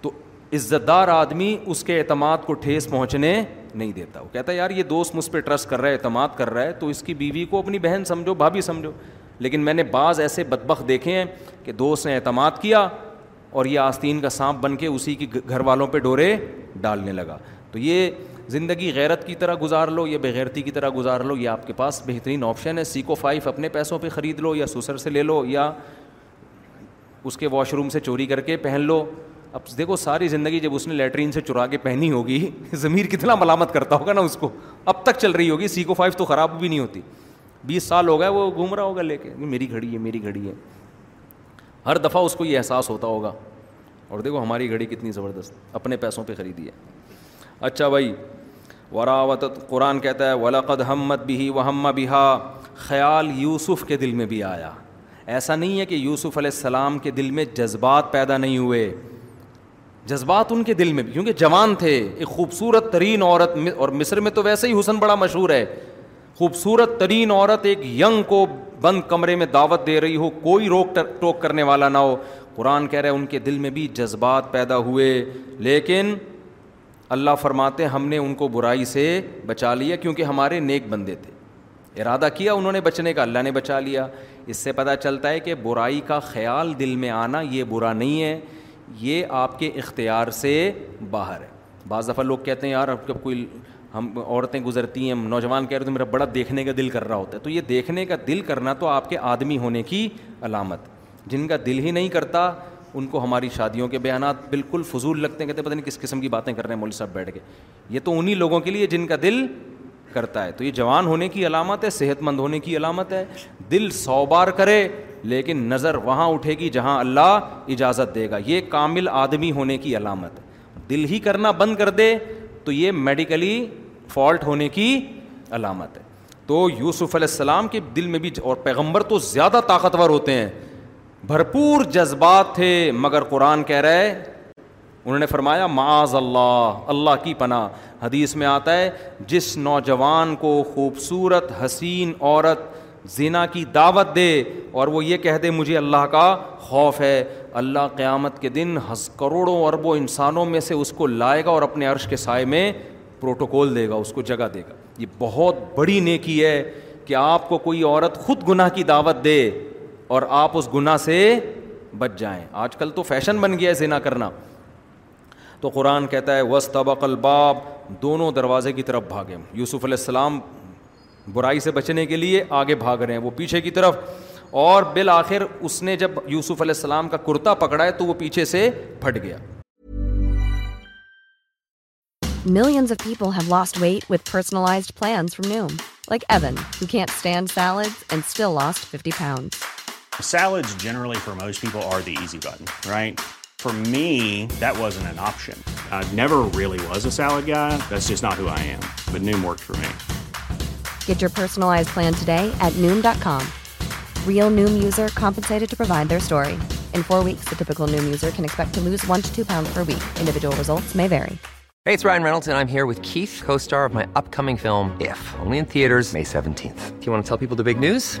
تو عزت دار آدمی اس کے اعتماد کو ٹھیس پہنچنے نہیں دیتا۔ وہ کہتا ہے، یار، یہ دوست مجھ پہ ٹرسٹ کر رہا ہے، اعتماد کر رہا ہے، تو اس کی بیوی کو اپنی بہن سمجھو، بھابھی سمجھو۔ لیکن میں نے بعض ایسے بدبخ دیکھے ہیں کہ دوست نے اعتماد کیا اور یہ آستین کا سانپ بن کے اسی کی گھر والوں پہ ڈورے ڈالنے لگا۔ تو یہ زندگی غیرت کی طرح گزار لو یا بغیرتی کی طرح گزار لو، یہ آپ کے پاس بہترین آپشن ہے۔ سیکو فائیو اپنے پیسوں پہ خرید لو یا سسر سے لے لو یا اس کے واش روم سے چوری کر کے پہن لو۔ اب دیکھو، ساری زندگی جب اس نے لیٹرین سے چرا کے پہنی ہوگی، ضمیر کتنا ملامت کرتا ہوگا نا اس کو۔ اب تک چل رہی ہوگی، سیکو فائیو تو خراب بھی نہیں ہوتی۔ بیس سال ہو گئے، وہ گھوم رہا ہوگا لے کے۔ میری گھڑی ہے، میری گھڑی ہے۔ ہر دفعہ اس کو یہ احساس ہوتا ہوگا، اور دیکھو ہماری گھڑی کتنی زبردست، اپنے پیسوں پہ خریدی ہے۔ اچھا بھائی وراوت قرآن کہتا ہے ولاقد ہمت بھی و ہم بہا خیال یوسف کے دل میں بھی آیا۔ ایسا نہیں ہے کہ یوسف علیہ السلام کے دل میں جذبات پیدا نہیں ہوئے۔ جذبات ان کے دل میں بھی، کیونکہ جوان تھے، ایک خوبصورت ترین عورت، اور مصر میں تو ویسے ہی حسن بڑا مشہور ہے۔ خوبصورت ترین عورت، ایک ینگ کو بند کمرے میں دعوت دے رہی ہو، کوئی روک ٹوک کرنے والا نہ ہو۔ قرآن کہہ رہے ان کے دل میں بھی جذبات پیدا ہوئے۔ لیکن اللہ فرماتے ہم نے ان کو برائی سے بچا لیا کیونکہ ہمارے نیک بندے تھے۔ ارادہ کیا انہوں نے بچنے کا، اللہ نے بچا لیا۔ اس سے پتہ چلتا ہے کہ برائی کا خیال دل میں آنا یہ برا نہیں ہے، یہ آپ کے اختیار سے باہر ہے۔ بعض دفعہ لوگ کہتے ہیں، یار، اب کب کوئی ہم عورتیں گزرتی ہیں، نوجوان کہہ رہے تو میرا بڑا دیکھنے کا دل کر رہا ہوتا ہے۔ تو یہ دیکھنے کا دل کرنا تو آپ کے آدمی ہونے کی علامت۔ جن کا دل ہی نہیں کرتا، ان کو ہماری شادیوں کے بیانات بالکل فضول لگتے ہیں، کہتے ہیں پتہ نہیں کس قسم کی باتیں کر رہے ہیں مولوی صاحب بیٹھ کے۔ یہ تو انہیں لوگوں کے لیے جن کا دل کرتا ہے۔ تو یہ جوان ہونے کی علامت ہے صحت مند ہونے کی علامت ہے۔ دل سو بار کرے، لیکن نظر وہاں اٹھے گی جہاں اللہ اجازت دے گا۔ یہ کامل آدمی ہونے کی علامت۔ ہے دل ہی کرنا بند کر دے تو یہ میڈیکلی فالٹ ہونے کی علامت ہے۔ تو یوسف علیہ السلام کے دل میں بھی اور پیغمبر تو زیادہ طاقتور ہوتے ہیں۔ بھرپور جذبات تھے، مگر قرآن کہہ رہے انہوں نے فرمایا، معاذ اللہ اللہ کی پناہ۔ حدیث میں آتا ہے، جس نوجوان کو خوبصورت، حسین عورت زینا کی دعوت دے اور وہ یہ کہہ دے، مجھے اللہ کا خوف ہے۔ اللہ قیامت کے دن ہز کروڑوں اربوں انسانوں میں سے اس کو لائے گا اور اپنے عرش کے سائے میں پروٹوکول دے گا، اس کو جگہ دے گا۔ یہ بہت بڑی نیکی ہے کہ آپ کو کوئی عورت خود گناہ کی دعوت دے اور آپ اس گناہ سے بچ جائیں۔ آج کل تو فیشن بن گیا ہے زنا کرنا۔ تو قرآن کہتا ہے وس طبق الباب۔ دونوں دروازے کی طرف بھاگے۔ یوسف علیہ السلام برائی سے بچنے کے لیے آگے بھاگ رہے ہیں۔ وہ پیچھے کی طرف۔ اور بالآخر اس نے جب یوسف علیہ السلام کا کرتا پکڑا ہے تو وہ پیچھے سے پھٹ گیا۔ Millions of people have lost weight with personalized plans from Noom, like Evan, who can't stand salads and still lost 50 pounds. Salads generally for most people are the easy button, right? For me, that wasn't an option. I never really was a salad guy. That's just not who I am. But Noom worked for me. Get your personalized plan today at Noom.com. Real Noom user compensated to provide their story. In 4 weeks, the typical Noom user can expect to lose 1 to 2 pounds per week. Individual results may vary. Hey, it's Ryan Reynolds, and I'm here with Keith, co star of my upcoming film, If, only in theaters, May 17th. Do you want to tell people the big news?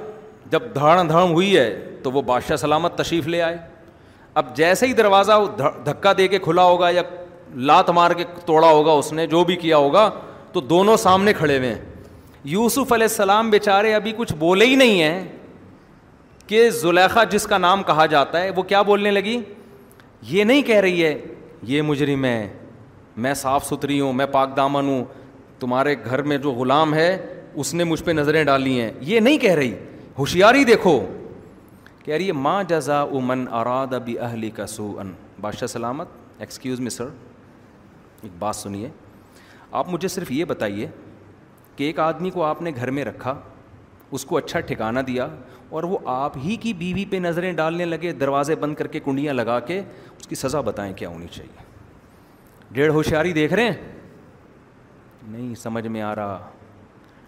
جب دھاڑ دھڑم ہوئی ہے تو وہ بادشاہ سلامت تشریف لے آئے۔ اب جیسے ہی دروازہ دھکا دے کے کھلا ہوگا یا لات مار کے توڑا ہوگا اس نے، جو بھی کیا ہوگا، تو دونوں سامنے کھڑے ہوئے ہیں۔ یوسف علیہ السلام بیچارے ابھی کچھ بولے ہی نہیں ہیں کہ زلیخا جس کا نام کہا جاتا ہے، وہ کیا بولنے لگی؟ یہ نہیں کہہ رہی ہے، یہ مجرم ہے، میں صاف ستھری ہوں، میں پاک دامن ہوں، تمہارے گھر میں جو غلام ہے، اس نے مجھ پہ نظریں ڈالی ہیں۔ یہ نہیں کہہ رہی۔ ہوشیاری دیکھو۔ کہہ رہی ہے ماں جزا امن اراد ابی اہلی کا سو ان بادشاہ سلامت ایکسکیوز میں سر ایک بات سنیے۔ آپ مجھے صرف یہ بتائیے کہ ایک آدمی کو آپ نے گھر میں رکھا، اس کو اچھا ٹھکانہ دیا اور وہ آپ ہی کی بیوی پہ نظریں ڈالنے لگے، دروازے بند کر کے کنڈیاں لگا کے، اس کی سزا بتائیں کیا ہونی چاہیے؟ ڈیڑھ ہوشیاری دیکھ رہے ہیں؟ نہیں، سمجھ میں آ رہا۔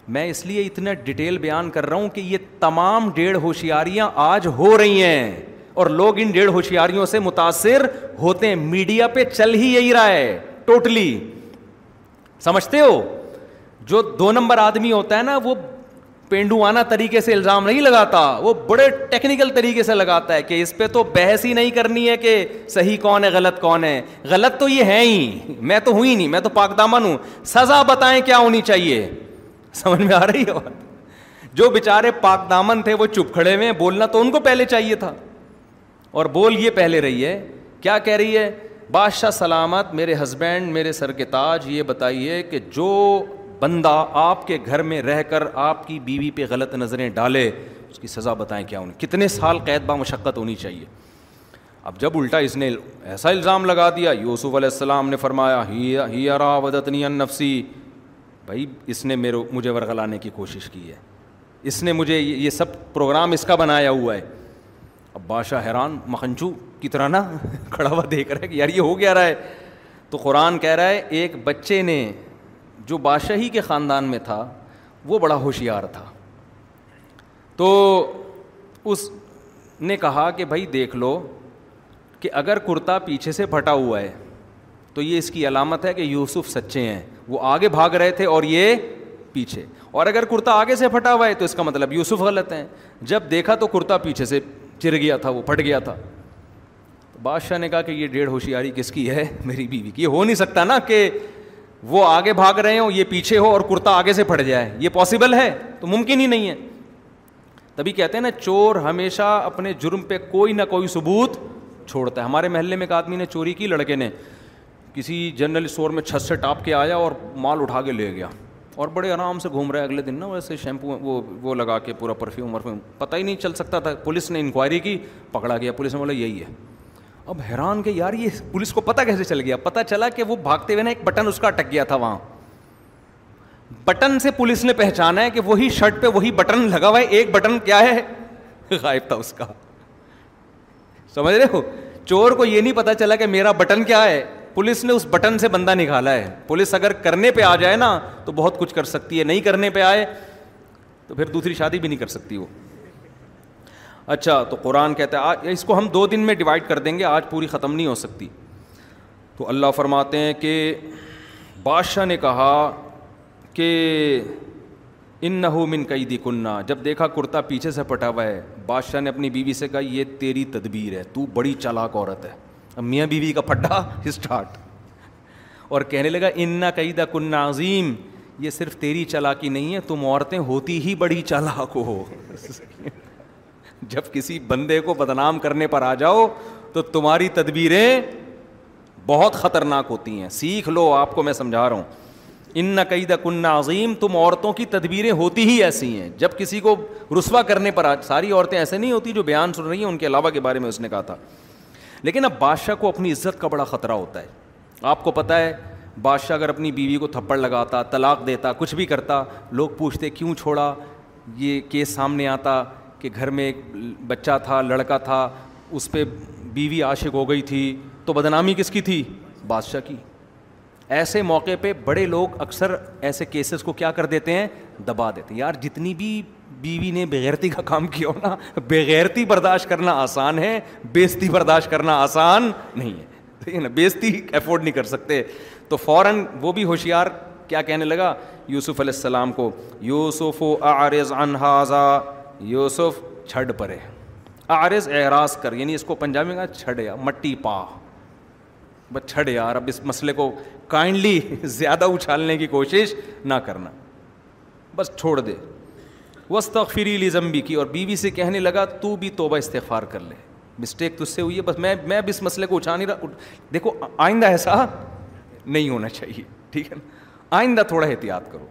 میں اس لیے اتنا ڈیٹیل بیان کر رہا ہوں کہ یہ تمام ڈیڑھ ہوشیاریاں آج ہو رہی ہیں اور لوگ ان ڈیڑھ ہوشیاریوں سے متاثر ہوتے ہیں۔ میڈیا پہ چل ہی یہی رہا ہے، ٹوٹلی۔ سمجھتے ہو؟ جو دو نمبر آدمی ہوتا ہے نا، وہ پینڈوانہ طریقے سے الزام نہیں لگاتا، وہ بڑے ٹیکنیکل طریقے سے لگاتا ہے کہ اس پہ تو بحث ہی نہیں کرنی ہے کہ صحیح کون ہے، غلط کون ہے۔ غلط تو یہ ہے ہی۔ میں تو ہوں ہی نہیں، میں تو پاک دامن ہوں۔ سزا بتائیں کیا ہونی چاہیے؟ سمجھ میں آ رہی ہے بات؟ جو بےچارے پاک دامن تھے وہ چپ کھڑے ہوئے ہیں، بولنا تو ان کو پہلے چاہیے تھا۔ اور بول یہ پہلے رہی ہے، کیا کہہ رہی ہے؟ بادشاہ سلامت، میرے ہسبینڈ میرے سر کے تاج، یہ بتائیے کہ جو بندہ آپ کے گھر میں رہ کر آپ کی بیوی پہ غلط نظریں ڈالے، اس کی سزا بتائیں کیا انہیں؟ کتنے سال قید با مشقت ہونی چاہیے؟ اب جب الٹا اس نے ایسا الزام لگا دیا، یوسف علیہ السلام نے فرمایا، ہی ودتنی نفسی بھائی، اس نے میرے، مجھے ورغلانے کی کوشش کی ہے۔ اس نے مجھے یہ سب پروگرام اس کا بنایا ہوا ہے۔ اب بادشاہ حیران مکھنچو کی طرح نا کھڑا ہوا دیکھ رہا ہے کہ یار یہ ہو گیا رہا ہے۔ تو قرآن کہہ رہا ہے، ایک بچے نے جو بادشاہی کے خاندان میں تھا، وہ بڑا ہوشیار تھا۔ تو اس نے کہا کہ بھائی، دیکھ لو کہ اگر کرتا پیچھے سے پھٹا ہوا ہے، تو یہ اس کی علامت ہے کہ یوسف سچے ہیں۔ وہ آگے بھاگ رہے تھے اور یہ پیچھے۔ اور اگر کرتا آگے سے پھٹا ہوا ہے تو اس کا مطلب یوسف غلط ہیں۔ جب دیکھا تو کرتا پیچھے سے چر گیا تھا، وہ پھٹ گیا تھا۔ بادشاہ نے کہا کہ یہ ڈیڑھ ہوشیاری کس کی ہے؟ میری بیوی کی۔ یہ ہو نہیں سکتا نا کہ وہ آگے بھاگ رہے ہوں، یہ پیچھے ہو اور کرتا آگے سے پھٹ جائے۔ یہ پاسبل ہے، تو ممکن ہی نہیں ہے۔ تبھی کہتے ہیں نا، چور ہمیشہ اپنے جرم پہ کوئی نہ کوئی ثبوت چھوڑتا ہے۔ ہمارے محلے میں ایک آدمی نے چوری کی، لڑکے نے۔ کسی جنرل اسٹور میں چھت سے ٹاپ کے آیا اور مال اٹھا کے لے گیا اور بڑے آرام سے گھوم رہے اگلے دن نا ویسے شیمپو وہ وہ لگا کے پورا پرفیوم ورفیوم پتہ ہی نہیں چل سکتا تھا۔ پولیس نے انکوائری کی، پکڑا گیا۔ پولیس نے بولا، یہی ہے۔ اب حیران کہ یار، یہ پولیس کو پتا کیسے چل گیا؟ پتا چلا کہ وہ بھاگتے ہوئے نا ایک بٹن اس کا اٹک گیا تھا وہاں۔ بٹن سے پولیس نے پہچانا ہے کہ وہی شرٹ پہ وہی بٹن لگا ہوا ہے۔ ایک بٹن کیا ہے؟ غائب تھا اس کا۔ سمجھ رہے ہو؟ چور کو یہ نہیں پتا چلا کہ میرا بٹن کیا ہے۔ پولیس نے اس بٹن سے بندہ نکالا ہے۔ پولیس اگر کرنے پہ آ جائے نا، تو بہت کچھ کر سکتی ہے۔ نہیں کرنے پہ آئے، تو پھر دوسری شادی بھی نہیں کر سکتی وہ۔ اچھا تو قرآن کہتا ہے اس کو ہم دو دن میں ڈیوائڈ کر دیں گے، آج پوری ختم نہیں ہو سکتی۔ تو اللہ فرماتے ہیں کہ بادشاہ نے کہا کہ ان نہ من قیدی کنہ جب دیکھا کرتا پیچھے سے پٹا ہوا ہے، بادشاہ نے اپنی بیوی سے کہا، یہ تیری تدبیر ہے، تو بڑی چالاک عورت ہے۔ میاں بیوی کا پھٹا اسٹارٹ اور کہنے لگا ان نہ قیدہ کن عظیم۔ یہ صرف تیری چالاکی نہیں ہے، تم عورتیں ہوتی ہی بڑی چالاک ہو۔ جب کسی بندے کو بدنام کرنے پر آ جاؤ، تو تمہاری تدبیریں بہت خطرناک ہوتی ہیں۔ سیکھ لو، آپ کو میں سمجھا رہا ہوں۔ ان نہ قید کن عظیم۔ تم عورتوں کی تدبیریں ہوتی ہی ایسی ہیں۔ جب کسی کو رسوا کرنے پر آ، ساری عورتیں ایسے نہیں ہوتی جو بیان سن رہی ہیں، ان کے علاوہ کے بارے میں اس نے کہا تھا۔ لیکن اب بادشاہ کو اپنی عزت کا بڑا خطرہ ہوتا ہے۔ آپ کو پتہ ہے، بادشاہ اگر اپنی بیوی کو تھپڑ لگاتا، طلاق دیتا، کچھ بھی کرتا، لوگ پوچھتے، کیوں چھوڑا؟ یہ کیس سامنے آتا کہ گھر میں ایک بچہ تھا، لڑکا تھا، اس پہ بیوی عاشق ہو گئی تھی، تو بدنامی کس کی تھی؟ بادشاہ کی۔ ایسے موقع پہ بڑے لوگ اکثر ایسے کیسز کو کیا کر دیتے ہیں؟ دبا دیتے ہیں۔ یار، جتنی بھی بیوی نے بغیرتی کا کام کیا ہو نا بغیرتی برداشت کرنا آسان ہے بیزتی برداشت کرنا آسان نہیں ہے۔ ٹھیک ہے نا بیزتی افورڈ نہیں کر سکتے۔ تو فوراً وہ بھی ہوشیار کیا کہنے لگا؟ یوسف علیہ السلام کو، یوسف و عارض انحاظہ یوسف چھڈ پرے عارض اعراض کر یعنی اس کو پنجابی میں کہا چھڑ یا، مٹی پا۔ بس چھڑ یار اب اس مسئلے کو کائنڈلی زیادہ اچھالنے کی کوشش نہ کرنا۔ بس چھوڑ دے۔ وسطری لی زمبی کی اور بیوی سے کہنے لگا، تو بھی توبہ استغفار کر لے۔ مسٹیک تجھ سے ہوئی ہے، بس میں میں اب اس مسئلے کو اچھا نہیں رہا۔ دیکھو، آئندہ ایسا نہیں ہونا چاہیے، ٹھیک ہے نا؟ آئندہ تھوڑا احتیاط کرو۔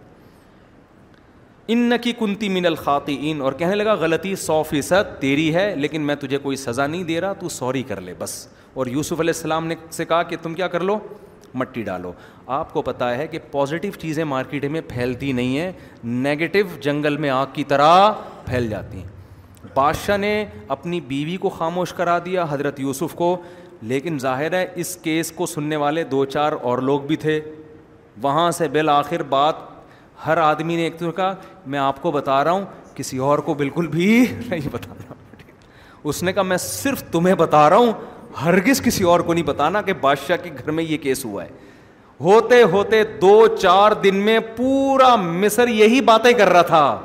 ان کی کنتی من الخاطئین، اور کہنے لگا، غلطی سو فیصد تیری ہے، لیکن میں تجھے کوئی سزا نہیں دے رہا، تو سوری کر لے، بس۔ اور یوسف علیہ السلام نے سے کہا کہ تم کیا کر لو؟ مٹی ڈالو۔ آپ کو پتہ ہے کہ پازیٹیو چیزیں مارکیٹ میں پھیلتی نہیں ہیں نگیٹو جنگل میں آگ کی طرح پھیل جاتی ہیں۔ بادشاہ نے اپنی بیوی کو خاموش کرا دیا، حضرت یوسف کو، لیکن ظاہر ہے اس کیس کو سننے والے دو چار اور لوگ بھی تھے۔ وہاں سے بالآخر بات ہر آدمی نے ایک تو کہا میں آپ کو بتا رہا ہوں، کسی اور کو بالکل بھی نہیں بتانا۔ اس نے کہا، میں صرف تمہیں بتا رہا ہوں ہرگز کسی اور کو نہیں بتانا کہ بادشاہ کے گھر میں یہ کیس ہوا ہے۔ ہوتے ہوتے دو چار دن میں پورا مصر یہی باتیں کر رہا تھا۔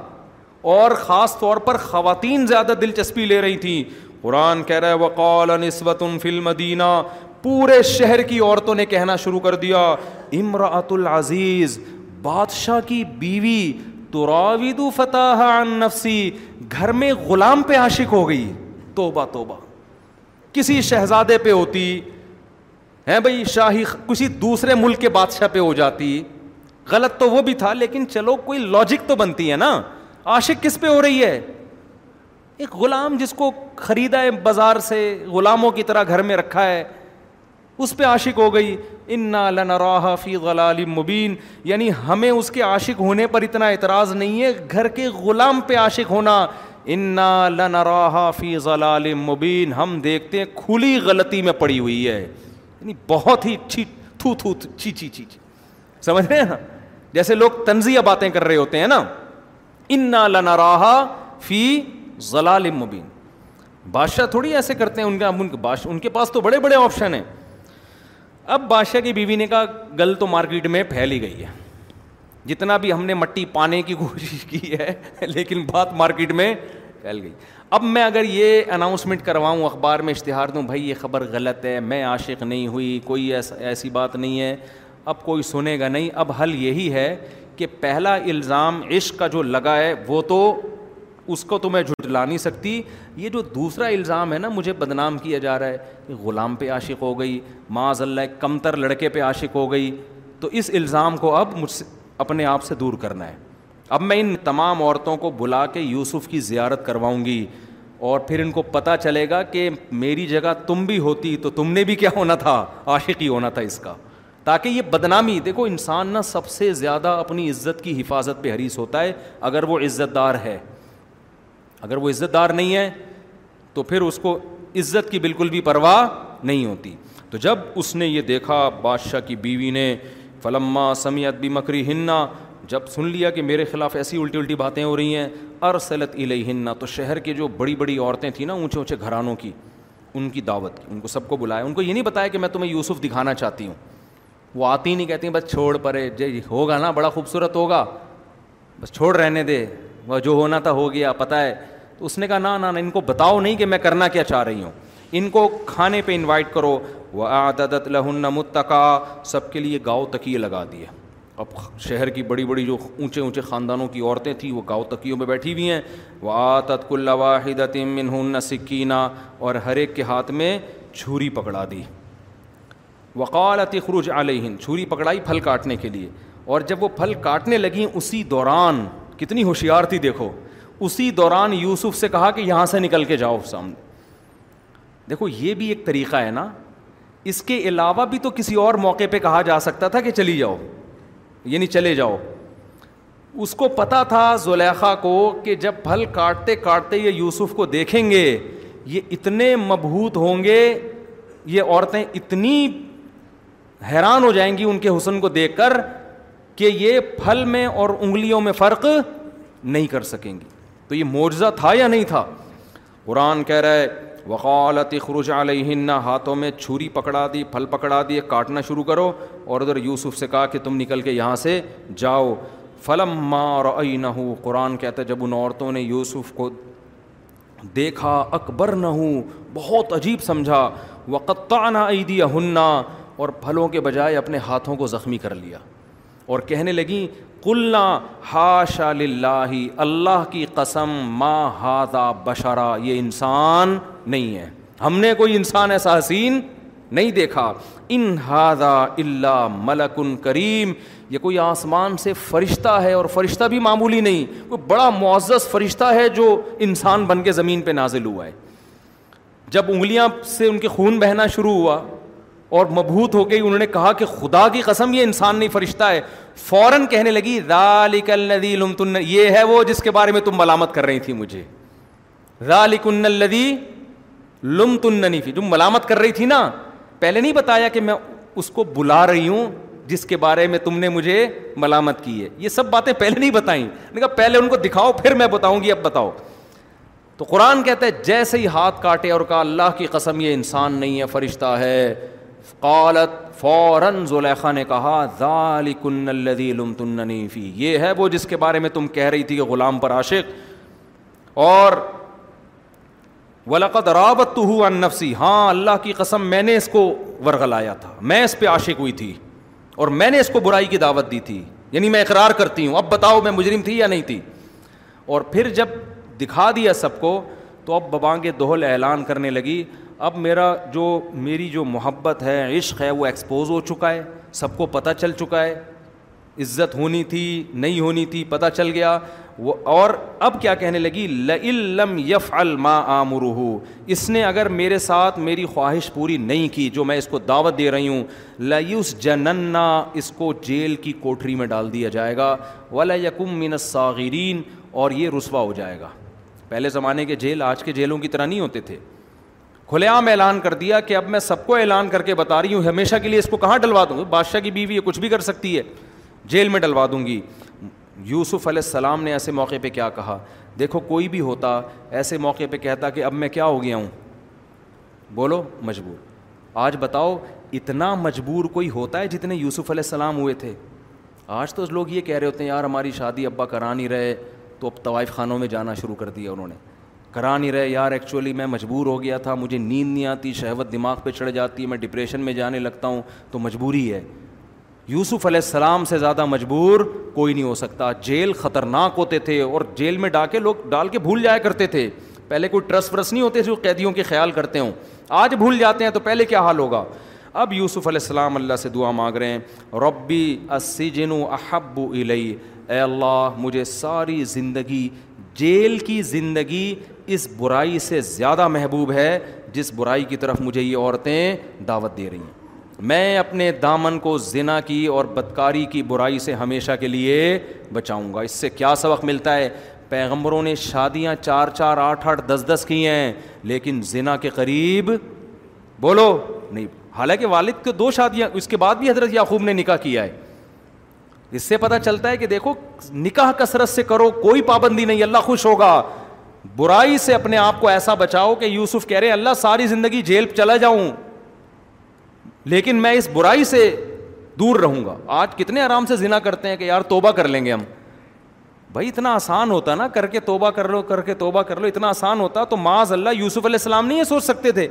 اور خاص طور پر خواتین زیادہ دلچسپی لے رہی تھیں۔ قرآن کہہ رہا ہے، وقال نسبت فی المدینہ پورے شہر کی عورتوں نے کہنا شروع کر دیا امراۃ العزیز، بادشاہ کی بیوی، تراود فتح عن نفسی گھر میں غلام پہ عاشق ہو گئی۔ توبہ توبہ۔ کسی شہزادے پہ ہوتی ہے بھائی شاہی کسی دوسرے ملک کے بادشاہ پہ ہو جاتی۔ غلط تو وہ بھی تھا، لیکن چلو کوئی لاجک تو بنتی ہے نا۔ عاشق کس پہ ہو رہی ہے؟ ایک غلام جس کو خریدا ہے بازار سے غلاموں کی طرح گھر میں رکھا ہے، اس پہ عاشق ہو گئی۔ انا لنراہ فی غلال مبین یعنی ہمیں اس کے عاشق ہونے پر اتنا اعتراض نہیں ہے، گھر کے غلام پہ عاشق ہونا۔ انا لنراہ فی غلال مبین ہم دیکھتے ہیں کھلی غلطی میں پڑی ہوئی ہے۔ یعنی بہت ہی چھی تھو تھو چی چی چی سمجھ رہے ہیں نا؟ جیسے لوگ تنزیہ باتیں کر رہے ہوتے ہیں نا۔ انا لنراہ فی ضلال مبین بادشاہ تھوڑی ایسے کرتے ہیں، ان کا ان کے پاس تو بڑے بڑے آپشن ہیں۔ اب بادشاہ کی بیوی نے کہا، گل تو مارکیٹ میں پھیل ہی گئی ہے۔ جتنا بھی ہم نے مٹی پانے کی کوشش کی ہے، لیکن بات مارکیٹ میں پھیل گئی۔ اب میں اگر یہ اناؤنسمنٹ کرواؤں، اخبار میں اشتہار دوں، بھائی یہ خبر غلط ہے، میں عاشق نہیں ہوئی، کوئی ایسا ایسی بات نہیں ہے۔ اب کوئی سنے گا نہیں۔ اب حل یہی ہے کہ پہلا الزام عشق کا جو لگا ہے، وہ تو اس کو تو میں جھٹلا نہیں سکتی۔ یہ جو دوسرا الزام ہے نا، مجھے بدنام کیا جا رہا ہے کہ غلام پہ عاشق ہو گئی معاذ اللہ کم تر لڑکے پہ عاشق ہو گئی۔ تو اس الزام کو اب مجھ سے، اپنے آپ سے دور کرنا ہے۔ اب میں ان تمام عورتوں کو بلا کے یوسف کی زیارت کرواؤں گی اور پھر ان کو پتہ چلے گا کہ میری جگہ تم بھی ہوتی تو تم نے بھی کیا ہونا تھا؟ عاشق ہی ہونا تھا اس کا۔ تاکہ یہ بدنامی، دیکھو انسان نا سب سے زیادہ اپنی عزت کی حفاظت پہ حریث ہوتا ہے اگر وہ عزت دار ہے۔ اگر وہ عزت دار نہیں ہے تو پھر اس کو عزت کی بالکل بھی پرواہ نہیں ہوتی۔ تو جب اس نے یہ دیکھا، بادشاہ کی بیوی نے، فلما سمیت بھی مکری ہننا جب سن لیا کہ میرے خلاف ایسی الٹی الٹی باتیں ہو رہی ہیں، ارسلت علیہ تو شہر کے جو بڑی بڑی عورتیں تھیں نا، اونچے اونچے گھرانوں کی، ان کی دعوت کی، ان کو سب کو بلایا۔ ان کو یہ نہیں بتایا کہ میں تمہیں یوسف دکھانا چاہتی ہوں۔ وہ آتی نہیں، کہتی بس چھوڑ پڑے جی ہوگا نا، بڑا خوبصورت ہوگا۔ بس چھوڑ رہنے دے، وہ جو ہونا تھا ہو گیا، پتہ ہے۔ تو اس نے کہا نہ نہ ان کو بتاؤ نہیں کہ میں کرنا کیا چاہ رہی ہوں۔ ان کو کھانے پہ انوائٹ کرو۔ وہ عادت لہن متقا سب کے لیے گاؤ تکیے لگا دیے۔ اب شہر کی بڑی بڑی جو اونچے اونچے خاندانوں کی عورتیں تھیں، وہ گاؤ تکیوں میں بیٹھی ہوئی ہیں۔ وہ آتت کل واحد منہن سکینہ اور ہر ایک کے ہاتھ میں چھری پکڑا دی۔ وقالت خروج علیہن چھری پکڑائی پھل کاٹنے کے لیے۔ اور جب وہ پھل کاٹنے لگیں، اسی دوران، کتنی ہوشیار تھی دیکھو، اسی دوران یوسف سے کہا کہ یہاں سے نکل کے جاؤ سامنے۔ دیکھو، یہ بھی ایک طریقہ ہے نا۔ اس کے علاوہ بھی تو کسی اور موقع پہ کہا جا سکتا تھا کہ چلی جاؤ۔ یعنی چلے جاؤ۔ اس کو پتا تھا زلیخا کو کہ جب پھل کاٹتے کاٹتے یہ یوسف کو دیکھیں گے، یہ اتنے مبہوت ہوں گے، یہ عورتیں اتنی حیران ہو جائیں گی ان کے حسن کو دیکھ کر کہ یہ پھل میں اور انگلیوں میں فرق نہیں کر سکیں گی۔ تو یہ معجزہ تھا یا نہیں تھا؟ قرآن کہہ رہا ہے وقالت خروج علیہ ہاتھوں میں چھری پکڑا دی، پھل پکڑا دیے کاٹنا شروع کرو۔ اور ادھر یوسف سے کہا کہ تم نکل کے یہاں سے جاؤ۔ فلم مار نہ ہو قرآن کہتا ہے، جب ان عورتوں نے یوسف کو دیکھا اکبر نہ ہوں بہت عجیب سمجھا۔ وقتہ نہ عیدی ہننا اور پھلوں کے بجائے اپنے ہاتھوں کو زخمی کر لیا۔ اور کہنے لگیں کلنا ہاش اللہ اللہ کی قسم، ما ہاضا بشرا، یہ انسان نہیں ہے۔ ہم نے کوئی انسان ایسا حسین نہیں دیکھا۔ ان ہاضا اللہ ملکن کریم۔ یہ کوئی آسمان سے فرشتہ ہے اور فرشتہ بھی معمولی نہیں۔ کوئی بڑا معزز فرشتہ ہے جو انسان بن کے زمین پہ نازل ہوا ہے۔ جب انگلیاں سے ان کے خون بہنا شروع ہوا اور مبہوت ہو گئی، انہوں نے کہا کہ خدا کی قسم یہ انسان نہیں، فرشتہ ہے۔ فوراً کہنے لگی، ذالک الذی لم یہ ہے وہ جس کے بارے میں تم ملامت کر رہی تھی مجھے۔ ذالک الذی لم تننی فی، جو ملامت کر رہی تھی نا، پہلے نہیں بتایا کہ میں اس کو بلا رہی ہوں جس کے بارے میں تم نے مجھے ملامت کی ہے۔ یہ سب باتیں پہلے نہیں بتائیں۔ کہا، پہلے ان کو دکھاؤ، پھر میں بتاؤں گی، اب بتاؤ۔ تو قرآن کہتا ہے، جیسے ہی ہاتھ کاٹے اور کہا، اللہ کی قسم یہ انسان نہیں ہے، فرشتہ ہے۔ قالت، فوراً زلیخا نے کہا، ذالکن الذی لمتننی فی، یہ ہے وہ جس کے بارے میں تم کہہ رہی تھی کہ غلام پر عاشق۔ اور ولقد رابط تو عن نفسی ہاں اللہ کی قسم، میں نے اس کو ورغلایا تھا۔ میں اس پہ عاشق ہوئی تھی اور میں نے اس کو برائی کی دعوت دی تھی۔ یعنی میں اقرار کرتی ہوں، اب بتاؤ میں مجرم تھی یا نہیں تھی۔ اور پھر جب دکھا دیا سب کو، تو اب ببانگ دوہل اعلان کرنے لگی۔ اب میرا جو میری جو محبت ہے، عشق ہے، وہ ایکسپوز ہو چکا ہے، سب کو پتہ چل چکا ہے۔ عزت ہونی تھی، نہیں ہونی تھی، پتہ چل گیا۔ وہ اور اب کیا کہنے لگی؟ لم یف الما عامر اس نے اگر میرے ساتھ میری خواہش پوری نہیں کی، جو میں اس کو دعوت دے رہی ہوں لیوس جننا اس کو جیل کی کوٹری میں ڈال دیا جائے گا۔ ولا یکم من الصاغرین۔ اور یہ رسوا ہو جائے گا۔ پہلے زمانے کے جیل، آج کے جیلوں کی طرح نہیں ہوتے تھے۔ کھلے عام اعلان کر دیا کہ اب میں سب کو اعلان کر کے بتا رہی ہوں، ہمیشہ کے لیے اس کو کہاں ڈلوا دوں؟ بادشاہ کی بیوی ہے کچھ بھی کر سکتی ہے، جیل میں ڈلوا دوں گی۔ یوسف علیہ السلام نے ایسے موقع پہ کیا کہا؟ دیکھو، کوئی بھی ہوتا ایسے موقع پہ کہتا کہ اب میں کیا ہو گیا ہوں۔ بولو، مجبور۔ آج بتاؤ، اتنا مجبور کوئی ہوتا ہے جتنے یوسف علیہ السلام ہوئے تھے؟ آج تو لوگ یہ کہہ رہے ہوتے ہیں، یار ہماری شادی ابا کرا نہیں رہے، تو اب طوائف خانوں میں جانا شروع کر دیا انہوں نے۔ کرا نہیں رہے، یار ایکچولی میں مجبور ہو گیا تھا، مجھے نیند نہیں آتی، شہوت دماغ پہ چڑھ جاتی ہے میں ڈپریشن میں جانے لگتا ہوں، تو مجبوری ہے۔ یوسف علیہ السلام سے زیادہ مجبور کوئی نہیں ہو سکتا۔ جیل خطرناک ہوتے تھے اور جیل میں ڈال کے لوگ ڈال کے بھول جایا کرتے تھے۔ پہلے کوئی ٹرس ورس نہیں ہوتے جو قیدیوں کے خیال کرتے ہوں۔ آج بھول جاتے ہیں تو پہلے کیا حال ہوگا؟ اب یوسف علیہ السلام اللہ سے دعا مانگ رہے ہیں۔ ربی السجن احب الی اے اللہ، مجھے ساری زندگی، جیل کی زندگی اس برائی سے زیادہ محبوب ہے جس برائی کی طرف مجھے یہ عورتیں دعوت دے رہی ہیں۔ میں اپنے دامن کو زنا کی اور بدکاری کی برائی سے ہمیشہ کے لیے بچاؤں گا۔ اس سے کیا سبق ملتا ہے؟ پیغمبروں نے شادیاں چار چار آٹھ آٹھ دس دس کی ہیں، لیکن زنا کے قریب بولو، نہیں، حالانکہ والد کے دو شادیاں، اس کے بعد بھی حضرت یعقوب نے نکاح کیا ہے۔ اس سے پتہ چلتا ہے کہ دیکھو، نکاح کثرت سے کرو، کوئی پابندی نہیں، اللہ خوش ہوگا۔ برائی سے اپنے آپ کو ایسا بچاؤ کہ یوسف کہہ رہے اللہ ساری زندگی جیل چلا جاؤں۔ لیکن میں اس برائی سے دور رہوں گا۔ آج کتنے آرام سے ذنا کرتے ہیں کہ یار توبہ کر لیں گے ہم۔ بھائی اتنا آسان ہوتا نا، کر کے توبہ کر لو، کر کے توبہ کر لو، اتنا آسان ہوتا تو معاذ اللہ، یوسف علیہ السلام نہیں یہ سوچ سکتے تھے۔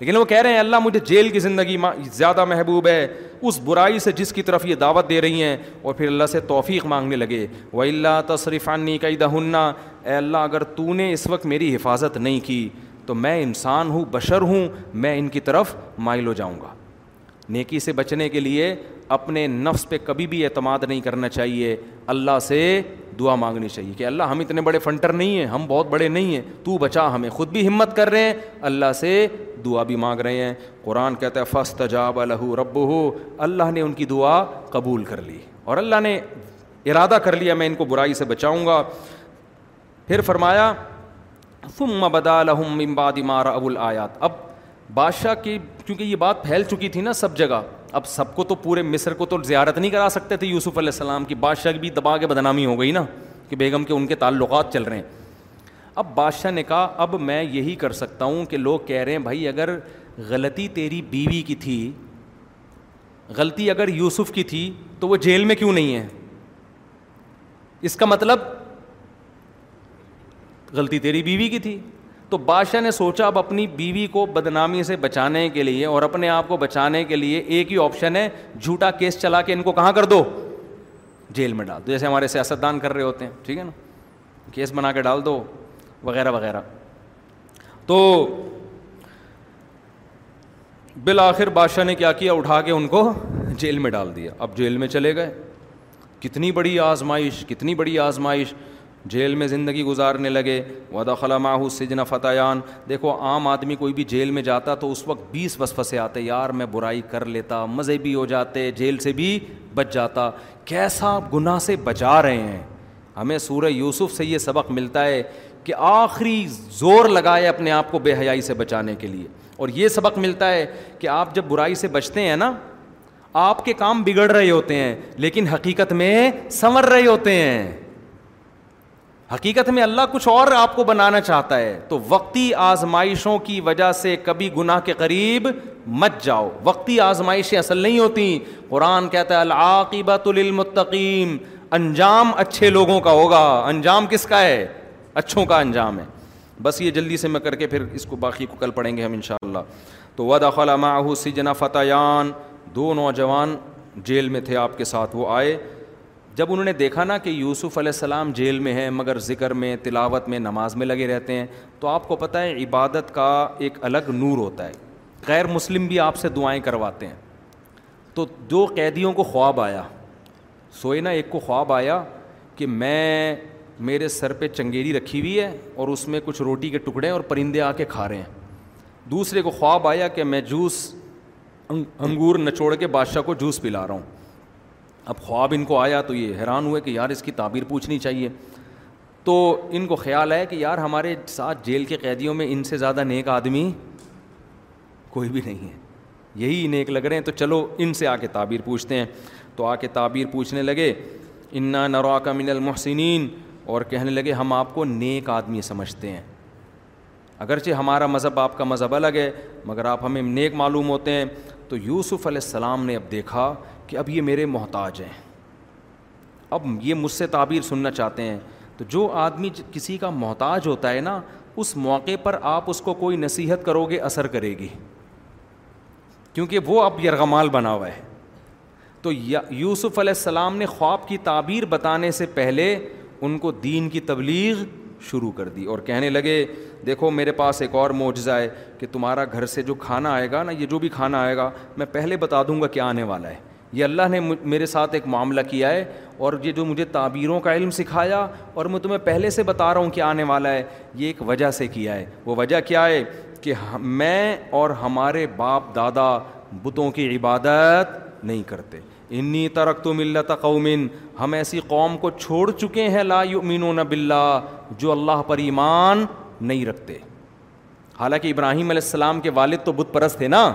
لیکن وہ کہہ رہے ہیں، اللہ مجھے جیل کی زندگی زیادہ محبوب ہے، اس برائی سے جس کی طرف یہ دعوت دے رہی ہیں، اور پھر اللہ سے توفیق مانگنے لگے۔ وہ اللہ تصریفانی کئی کا دہنا اے اللہ، اگر تو نے اس وقت میری حفاظت نہیں کی، تو میں انسان ہوں، بشر ہوں، میں ان کی طرف مائل ہو جاؤں گا۔ نیکی سے بچنے کے لیے اپنے نفس پہ کبھی بھی اعتماد نہیں کرنا چاہیے۔ اللہ سے دعا مانگنی چاہیے کہ اللہ ہم اتنے بڑے فنٹر نہیں ہیں، ہم بہت بڑے نہیں ہیں، تو بچا ہمیں، خود بھی ہمت کر رہے ہیں۔ اللہ سے دعا بھی مانگ رہے ہیں۔ قرآن کہتا ہے فسط جاب الح رب ہو اللہ نے ان کی دعا قبول کر لی اور اللہ نے ارادہ کر لیا، میں ان کو برائی سے بچاؤں گا۔ پھر فرمایا، ثم بدا لهم من بعد ما الآیات۔ اب بادشاہ کی کیونکہ یہ بات پھیل چکی تھی نا سب جگہ اب سب کو تو پورے مصر کو تو زیارت نہیں کرا سکتے تھے یوسف علیہ السلام کی۔ بادشاہ کی بھی دبا کے بدنامی ہو گئی نا کہ بیگم کے ان کے تعلقات چل رہے ہیں۔ اب بادشاہ نے کہا، اب میں یہی کر سکتا ہوں کہ لوگ کہہ رہے ہیں، بھائی اگر غلطی تیری بیوی کی تھی، غلطی اگر یوسف کی تھی تو وہ جیل میں کیوں نہیں ہے؟ اس کا مطلب غلطی تیری بیوی کی تھی۔ تو بادشاہ نے سوچا اب اپنی بیوی کو بدنامی سے بچانے کے لیے اور اپنے آپ کو بچانے کے لیے ایک ہی آپشن ہے، جھوٹا کیس چلا کے ان کو کہاں کر دو؟ جیل میں ڈال دو، جیسے ہمارے سیاستدان کر رہے ہوتے ہیں، ٹھیک ہے نا؟ کیس بنا کے ڈال دو، وغیرہ وغیرہ۔ تو بالآخر بادشاہ نے کیا کیا؟ اٹھا کے ان کو جیل میں ڈال دیا۔ اب جیل میں چلے گئے۔ کتنی بڑی آزمائش، کتنی بڑی آزمائش۔ جیل میں زندگی گزارنے لگے۔ ودا خلا ماہو سجن فتحان دیکھو، عام آدمی کوئی بھی جیل میں جاتا تو اس وقت بیس وسفسے آتے، یار میں برائی کر لیتا، مزے بھی ہو جاتے، جیل سے بھی بچ جاتا۔ کیسا گناہ سے بچا رہے ہیں؟ ہمیں سورہ یوسف سے یہ سبق ملتا ہے کہ آخری زور لگائے اپنے آپ کو بے حیائی سے بچانے کے لیے۔ اور یہ سبق ملتا ہے کہ آپ جب برائی سے بچتے ہیں نا، آپ کے کام بگڑ رہے ہوتے ہیں، لیکن حقیقت میں سنور رہے ہوتے ہیں۔ حقیقت میں اللہ کچھ اور آپ کو بنانا چاہتا ہے۔ تو وقتی آزمائشوں کی وجہ سے کبھی گناہ کے قریب مت جاؤ۔ وقتی آزمائشیں اصل نہیں ہوتی۔ قرآن کہتا ہے، العاقبۃ للمتقین۔ انجام اچھے لوگوں کا ہوگا۔ انجام کس کا ہے؟ اچھوں کا انجام ہے۔ بس یہ جلدی سے میں کر کے پھر اس کو باقی کو کل پڑھیں گے ہم انشاءاللہ۔ تو ودخل معه سجن فتیان دو نوجوان جیل میں تھے آپ کے ساتھ، وہ آئے۔ جب انہوں نے دیکھا نا کہ یوسف علیہ السلام جیل میں ہیں، مگر ذکر میں، تلاوت میں، نماز میں لگے رہتے ہیں، تو آپ کو پتہ ہے عبادت کا ایک الگ نور ہوتا ہے۔ غیر مسلم بھی آپ سے دعائیں کرواتے ہیں۔ تو دو قیدیوں کو خواب آیا۔ سوئے نا، ایک کو خواب آیا کہ میں، میرے سر پہ چنگیری رکھی ہوئی ہے اور اس میں کچھ روٹی کے ٹکڑے اور پرندے آ کے کھا رہے ہیں۔ دوسرے کو خواب آیا کہ میں جوس انگور نچوڑ کے بادشاہ کو جوس پلا رہا ہوں۔ اب خواب ان کو آیا تو یہ حیران ہوئے کہ یار اس کی تعبیر پوچھنی چاہیے۔ تو ان کو خیال ہے کہ یار ہمارے ساتھ جیل کے قیدیوں میں ان سے زیادہ نیک آدمی کوئی بھی نہیں ہے۔ یہی نیک لگ رہے ہیں۔ تو چلو ان سے آ کے تعبیر پوچھتے ہیں۔ تو آ کے تعبیر پوچھنے لگے، انا نرا کا من المحسنین اور کہنے لگے، ہم آپ کو نیک آدمی سمجھتے ہیں۔ اگرچہ ہمارا مذہب آپ کا مذہب الگ ہے، مگر آپ ہمیں نیک معلوم ہوتے ہیں۔ تو یوسف علیہ السلام نے اب دیکھا کہ اب یہ میرے محتاج ہیں۔ اب یہ مجھ سے تعبیر سننا چاہتے ہیں۔ تو جو آدمی کسی کا محتاج ہوتا ہے نا، اس موقع پر آپ اس کو کوئی نصیحت کرو گے، اثر کرے گی۔ کیونکہ وہ اب یرغمال بنا ہوا ہے۔ تو یوسف علیہ السلام نے خواب کی تعبیر بتانے سے پہلے ان کو دین کی تبلیغ شروع کر دی اور کہنے لگے، دیکھو میرے پاس ایک اور معجزہ ہے کہ تمہارا گھر سے جو کھانا آئے گا نا، یہ جو بھی کھانا آئے گا، میں پہلے بتا دوں گا کیا آنے والا ہے۔ یہ اللہ نے میرے ساتھ ایک معاملہ کیا ہے اور یہ جو مجھے تعبیروں کا علم سکھایا اور میں تمہیں پہلے سے بتا رہا ہوں کہ آنے والا ہے، یہ ایک وجہ سے کیا ہے۔ وہ وجہ کیا ہے کہ میں اور ہمارے باپ دادا بتوں کی عبادت نہیں کرتے۔ انی ترک تو ملت قومن، ہم ایسی قوم کو چھوڑ چکے ہیں، لا یؤمنون باللہ، جو اللہ پر ایمان نہیں رکھتے۔ حالانکہ ابراہیم علیہ السلام کے والد تو بت پرست تھے نا؟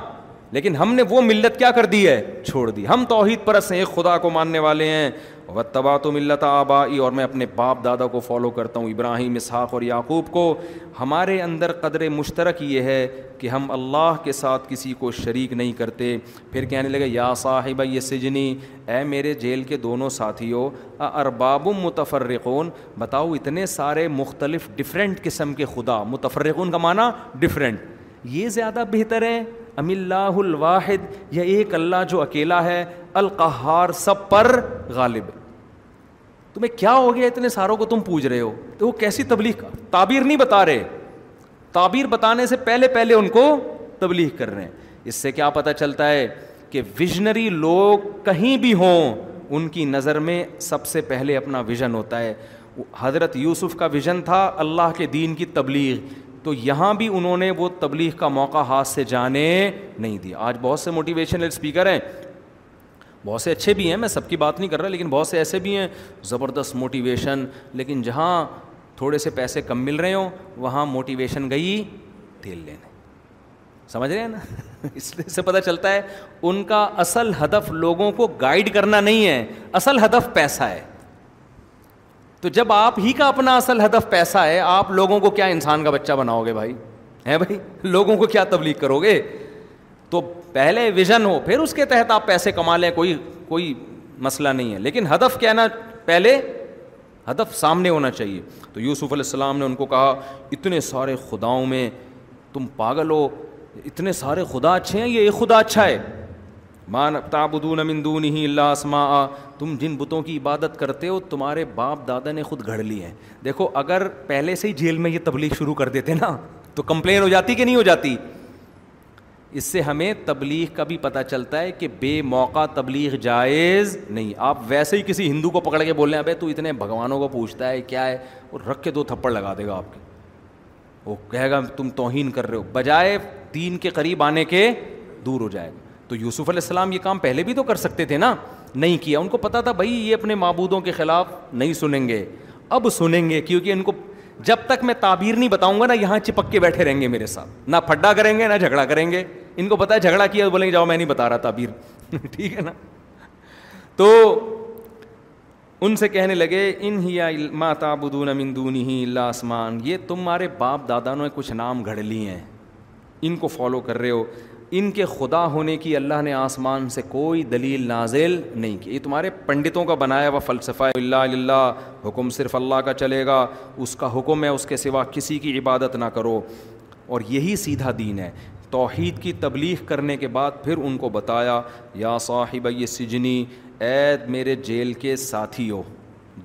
لیکن ہم نے وہ ملت کیا کر دی ہے؟ چھوڑ دی۔ ہم توحید پرست ہیں، ایک خدا کو ماننے والے ہیں۔ و تبا تو ملت آبائی اور میں اپنے باپ دادا کو فالو کرتا ہوں، ابراہیم، اسحاق اور یعقوب کو۔ ہمارے اندر قدر مشترک یہ ہے کہ ہم اللہ کے ساتھ کسی کو شریک نہیں کرتے۔ پھر کہنے لگے، یا صاحب یہ سجنی، اے میرے جیل کے دونوں ساتھیوں ارباب متفرقون؟ بتاؤ اتنے سارے مختلف ڈفرینٹ قسم کے خدا، متفرقون کا معنی ڈفرینٹ یہ زیادہ بہتر ہے ام اللہ الواحد یا ایک اللہ جو اکیلا ہے، القہار سب پر غالب۔ تمہیں کیا ہو گیا اتنے ساروں کو تم پوچھ رہے ہو؟ تو وہ کیسی تبلیغ کا؟ تعبیر نہیں بتا رہے۔ تعبیر بتانے سے پہلے پہلے ان کو تبلیغ کر رہے ہیں۔ اس سے کیا پتہ چلتا ہے کہ ویژنری لوگ کہیں بھی ہوں، ان کی نظر میں سب سے پہلے اپنا ویژن ہوتا ہے۔ حضرت یوسف کا ویژن تھا اللہ کے دین کی تبلیغ۔ تو یہاں بھی انہوں نے وہ تبلیغ کا موقع ہاتھ سے جانے نہیں دیا۔ آج بہت سے موٹیویشنل اسپیکر ہیں۔ بہت سے اچھے بھی ہیں، میں سب کی بات نہیں کر رہا، لیکن بہت سے ایسے بھی ہیں۔ زبردست موٹیویشن لیکن جہاں تھوڑے سے پیسے کم مل رہے ہوں، وہاں موٹیویشن گئی تیل لینے۔ سمجھ رہے ہیں نا؟ اس سے پتہ چلتا ہے، ان کا اصل ہدف لوگوں کو گائیڈ کرنا نہیں ہے۔ اصل ہدف پیسہ ہے۔ تو جب آپ ہی کا اپنا اصل ہدف پیسہ ہے، آپ لوگوں کو کیا انسان کا بچہ بناؤ گے بھائی؟ ہے بھائی؟ لوگوں کو کیا تبلیغ کرو گے؟ تو پہلے ویژن ہو، پھر اس کے تحت آپ پیسے کما لیں، کوئی کوئی مسئلہ نہیں ہے۔ لیکن ہدف کیا نا، پہلے ہدف سامنے ہونا چاہیے۔ تو یوسف علیہ السلام نے ان کو کہا، اتنے سارے خداؤں میں تم پاگل ہو، اتنے سارے خدا اچھے ہیں، یہ ایک خدا اچھا ہے۔ مان تابدون من دونه اللہ اسماء، تم جن بتوں کی عبادت کرتے ہو، تمہارے باپ دادا نے خود گھڑ لی ہیں دیکھو، اگر پہلے سے ہی جیل میں یہ تبلیغ شروع کر دیتے نا، تو کمپلین ہو جاتی کہ نہیں ہو جاتی؟ اس سے ہمیں تبلیغ کا بھی پتہ چلتا ہے کہ بے موقع تبلیغ جائز نہیں۔ آپ ویسے ہی کسی ہندو کو پکڑ کے بول رہے ہیں ابھی تو اتنے بھگوانوں کو پوچھتا ہے، کیا ہے؟ اور رکھ کے دو تھپڑ لگا دے گا آپ کے۔ وہ کہے گا، تم توہین کر رہے ہو۔ بجائے دین کے قریب آنے کے دور ہو جائے گا۔ تو یوسف علیہ السلام یہ کام پہلے بھی تو کر سکتے تھے نا؟ نہیں کیا۔ ان کو پتا تھا بھائی یہ اپنے معبودوں کے خلاف نہیں سنیں گے۔ اب سنیں گے کیونکہ ان کو جب تک میں تعبیر نہیں بتاؤں گا نا، یہاں چپک کے بیٹھے رہیں گے میرے ساتھ۔ نہ پھڈا کریں گے، نہ جھگڑا کریں گے۔ ان کو پتا ہے جھگڑا کیا بولیں گے، جاؤ میں نہیں بتا رہا تعبیر۔ ٹھیک ہے نا؟ تو ان سے کہنے لگے، ان ہی ماتا بدون مندون ہی اللہ آسمان یہ تمہارے باپ دادا نے کچھ نام گھڑ لی ہیں۔ ان کو فالو کر رہے ہو۔ ان کے خدا ہونے کی اللہ نے آسمان سے کوئی دلیل نازل نہیں کی۔ یہ تمہارے پنڈتوں کا بنایا ہوا فلسفہ اللہ اللہ، حکم صرف اللہ کا چلے گا۔ اس کا حکم ہے، اس کے سوا کسی کی عبادت نہ کرو۔ اور یہی سیدھا دین ہے۔ توحید کی تبلیغ کرنے کے بعد پھر ان کو بتایا، یا صاحب یہ سجنی، عید میرے جیل کے ساتھی ہو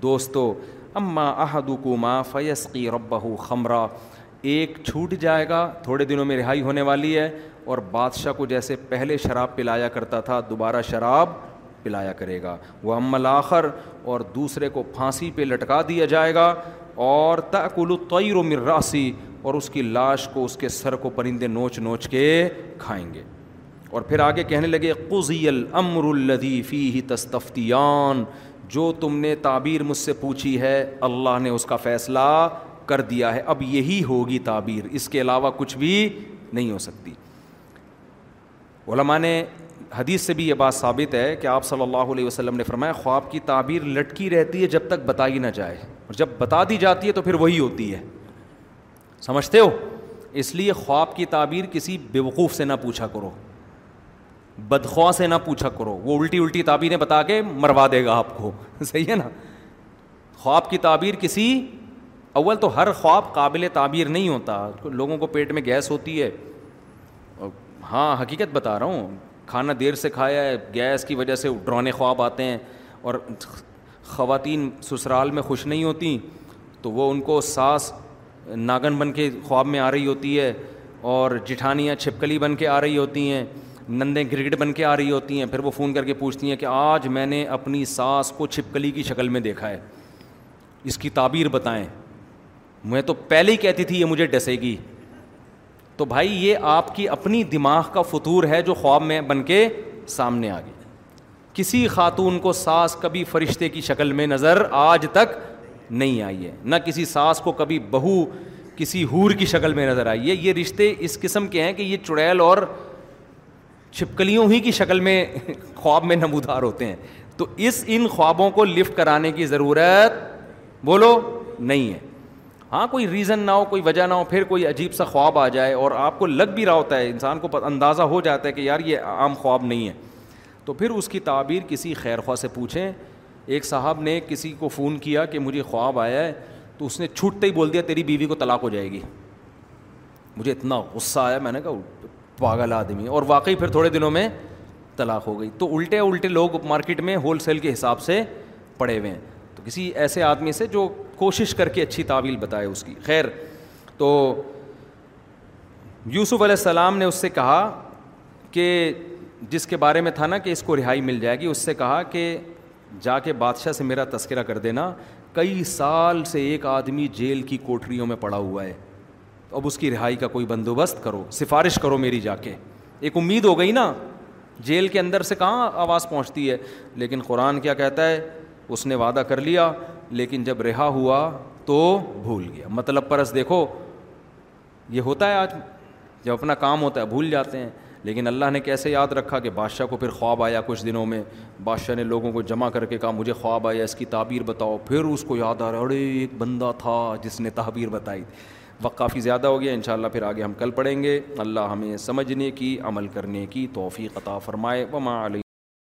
دوستو اماں احدکما فیسقی ربہ خمرہ ایک چھوٹ جائے گا، تھوڑے دنوں میں رہائی ہونے والی ہے اور بادشاہ کو جیسے پہلے شراب پلایا کرتا تھا، دوبارہ شراب پلایا کرے گا۔ وہ عمل آخر اور دوسرے کو پھانسی پہ لٹکا دیا جائے گا۔ اور تقل الطیر و مراسی اور اس کی لاش کو اس کے سر کو پرندے نوچ نوچ کے کھائیں گے۔ اور پھر آگے کہنے لگے قزی الامر الدی فی ہی تستفتیان، جو تم نے تعبیر مجھ سے پوچھی ہے، اللہ نے اس کا فیصلہ کر دیا ہے، اب یہی ہوگی تعبیر۔ اس کے علاوہ کچھ بھی نہیں ہو سکتی۔ علماء نے حدیث سے بھی یہ بات ثابت ہے کہ آپ صلی اللہ علیہ وسلم نے فرمایا، خواب کی تعبیر لٹکی رہتی ہے جب تک بتائی نہ جائے۔ اور جب بتا دی جاتی ہے تو پھر وہی ہوتی ہے۔ سمجھتے ہو؟ اس لیے خواب کی تعبیر کسی بیوقوف سے نہ پوچھا کرو۔ بدخواہ سے نہ پوچھا کرو۔ وہ الٹی الٹی تعبیریں بتا کے مروا دے گا آپ کو۔ صحیح ہے نا؟ خواب کی تعبیر کسی اول تو ہر خواب قابل تعبیر نہیں ہوتا۔ لوگوں کو پیٹ میں گیس ہوتی ہے۔ ہاں حقیقت بتا رہا ہوں۔ کھانا دیر سے کھایا ہے، گیس کی وجہ سے ڈرونے خواب آتے ہیں اور خواتین سسرال میں خوش نہیں ہوتی، تو وہ ان کو ساس ناگن بن کے خواب میں آ رہی ہوتی ہے اور جٹھانیاں چھپکلی بن کے آ رہی ہوتی ہیں، نندیں گرگٹ بن کے آ رہی ہوتی ہیں۔ پھر وہ فون کر کے پوچھتی ہیں کہ آج میں نے اپنی ساس کو چھپکلی کی شکل میں دیکھا ہے۔ اس کی تعبیر بتائیں۔ میں تو پہلے ہی کہتی تھی یہ مجھے ڈسے گی۔ تو بھائی یہ آپ کی اپنی دماغ کا فطور ہے جو خواب میں بن کے سامنے آ گیا کسی خاتون کو ساس کبھی فرشتے کی شکل میں نظر آج تک نہیں آئی ہے۔ نہ کسی ساس کو کبھی بہو، کسی ہور کی شکل میں نظر آئی ہے۔ یہ رشتے اس قسم کے ہیں کہ یہ چڑیل اور چھپکلیوں ہی کی شکل میں خواب میں نمودار ہوتے ہیں۔ تو اس ان خوابوں کو لفٹ کرانے کی ضرورت بولو نہیں ہے۔ ہاں کوئی ریزن نہ ہو، کوئی وجہ نہ ہو، پھر کوئی عجیب سا خواب آ جائے اور آپ کو لگ بھی رہا ہوتا ہے، انسان کو اندازہ ہو جاتا ہے کہ یار، یہ عام خواب نہیں ہے۔ تو پھر اس کی تعبیر کسی خیر خواہ سے پوچھیں۔ ایک صاحب نے کسی کو فون کیا کہ مجھے خواب آیا ہے، تو اس نے چھوٹتے ہی بول دیا، تیری بیوی کو طلاق ہو جائے گی۔ مجھے اتنا غصہ آیا، میں نے کہا پاگل آدمی اور واقعی پھر تھوڑے دنوں میں طلاق ہو گئی۔ تو الٹے الٹے لوگ مارکیٹ میں ہول سیل کے حساب سے پڑے ہوئے ہیں۔ کسی ایسے آدمی سے جو کوشش کر کے اچھی تعویل بتائے اس کی۔ خیر، تو یوسف علیہ السلام نے اس سے کہا کہ جس کے بارے میں تھا نا کہ اس کو رہائی مل جائے گی، اس سے کہا کہ جا کے بادشاہ سے میرا تذکرہ کر دینا، کئی سال سے ایک آدمی جیل کی کوٹریوں میں پڑا ہوا ہے۔ اب اس کی رہائی کا کوئی بندوبست کرو، سفارش کرو میری جا کے۔ ایک امید ہو گئی نا، جیل کے اندر سے کہاں آواز پہنچتی ہے؟ لیکن قرآن کیا کہتا ہے؟ اس نے وعدہ کر لیا، لیکن جب رہا ہوا تو بھول گیا۔ مطلب پرس دیکھو، یہ ہوتا ہے آج جب اپنا کام ہوتا ہے بھول جاتے ہیں، لیکن اللہ نے کیسے یاد رکھا کہ بادشاہ کو پھر خواب آیا کچھ دنوں میں، بادشاہ نے لوگوں کو جمع کر کے کہا، مجھے خواب آیا، اس کی تعبیر بتاؤ۔ پھر اس کو یاد آ رہا ارے ایک بندہ تھا جس نے تعبیر بتائی وقت کافی زیادہ ہو گیا، انشاءاللہ پھر آگے ہم کل پڑھیں گے۔ اللہ ہمیں سمجھنے کی، عمل کرنے کی توفیق عطا فرمائے۔ وما علیہ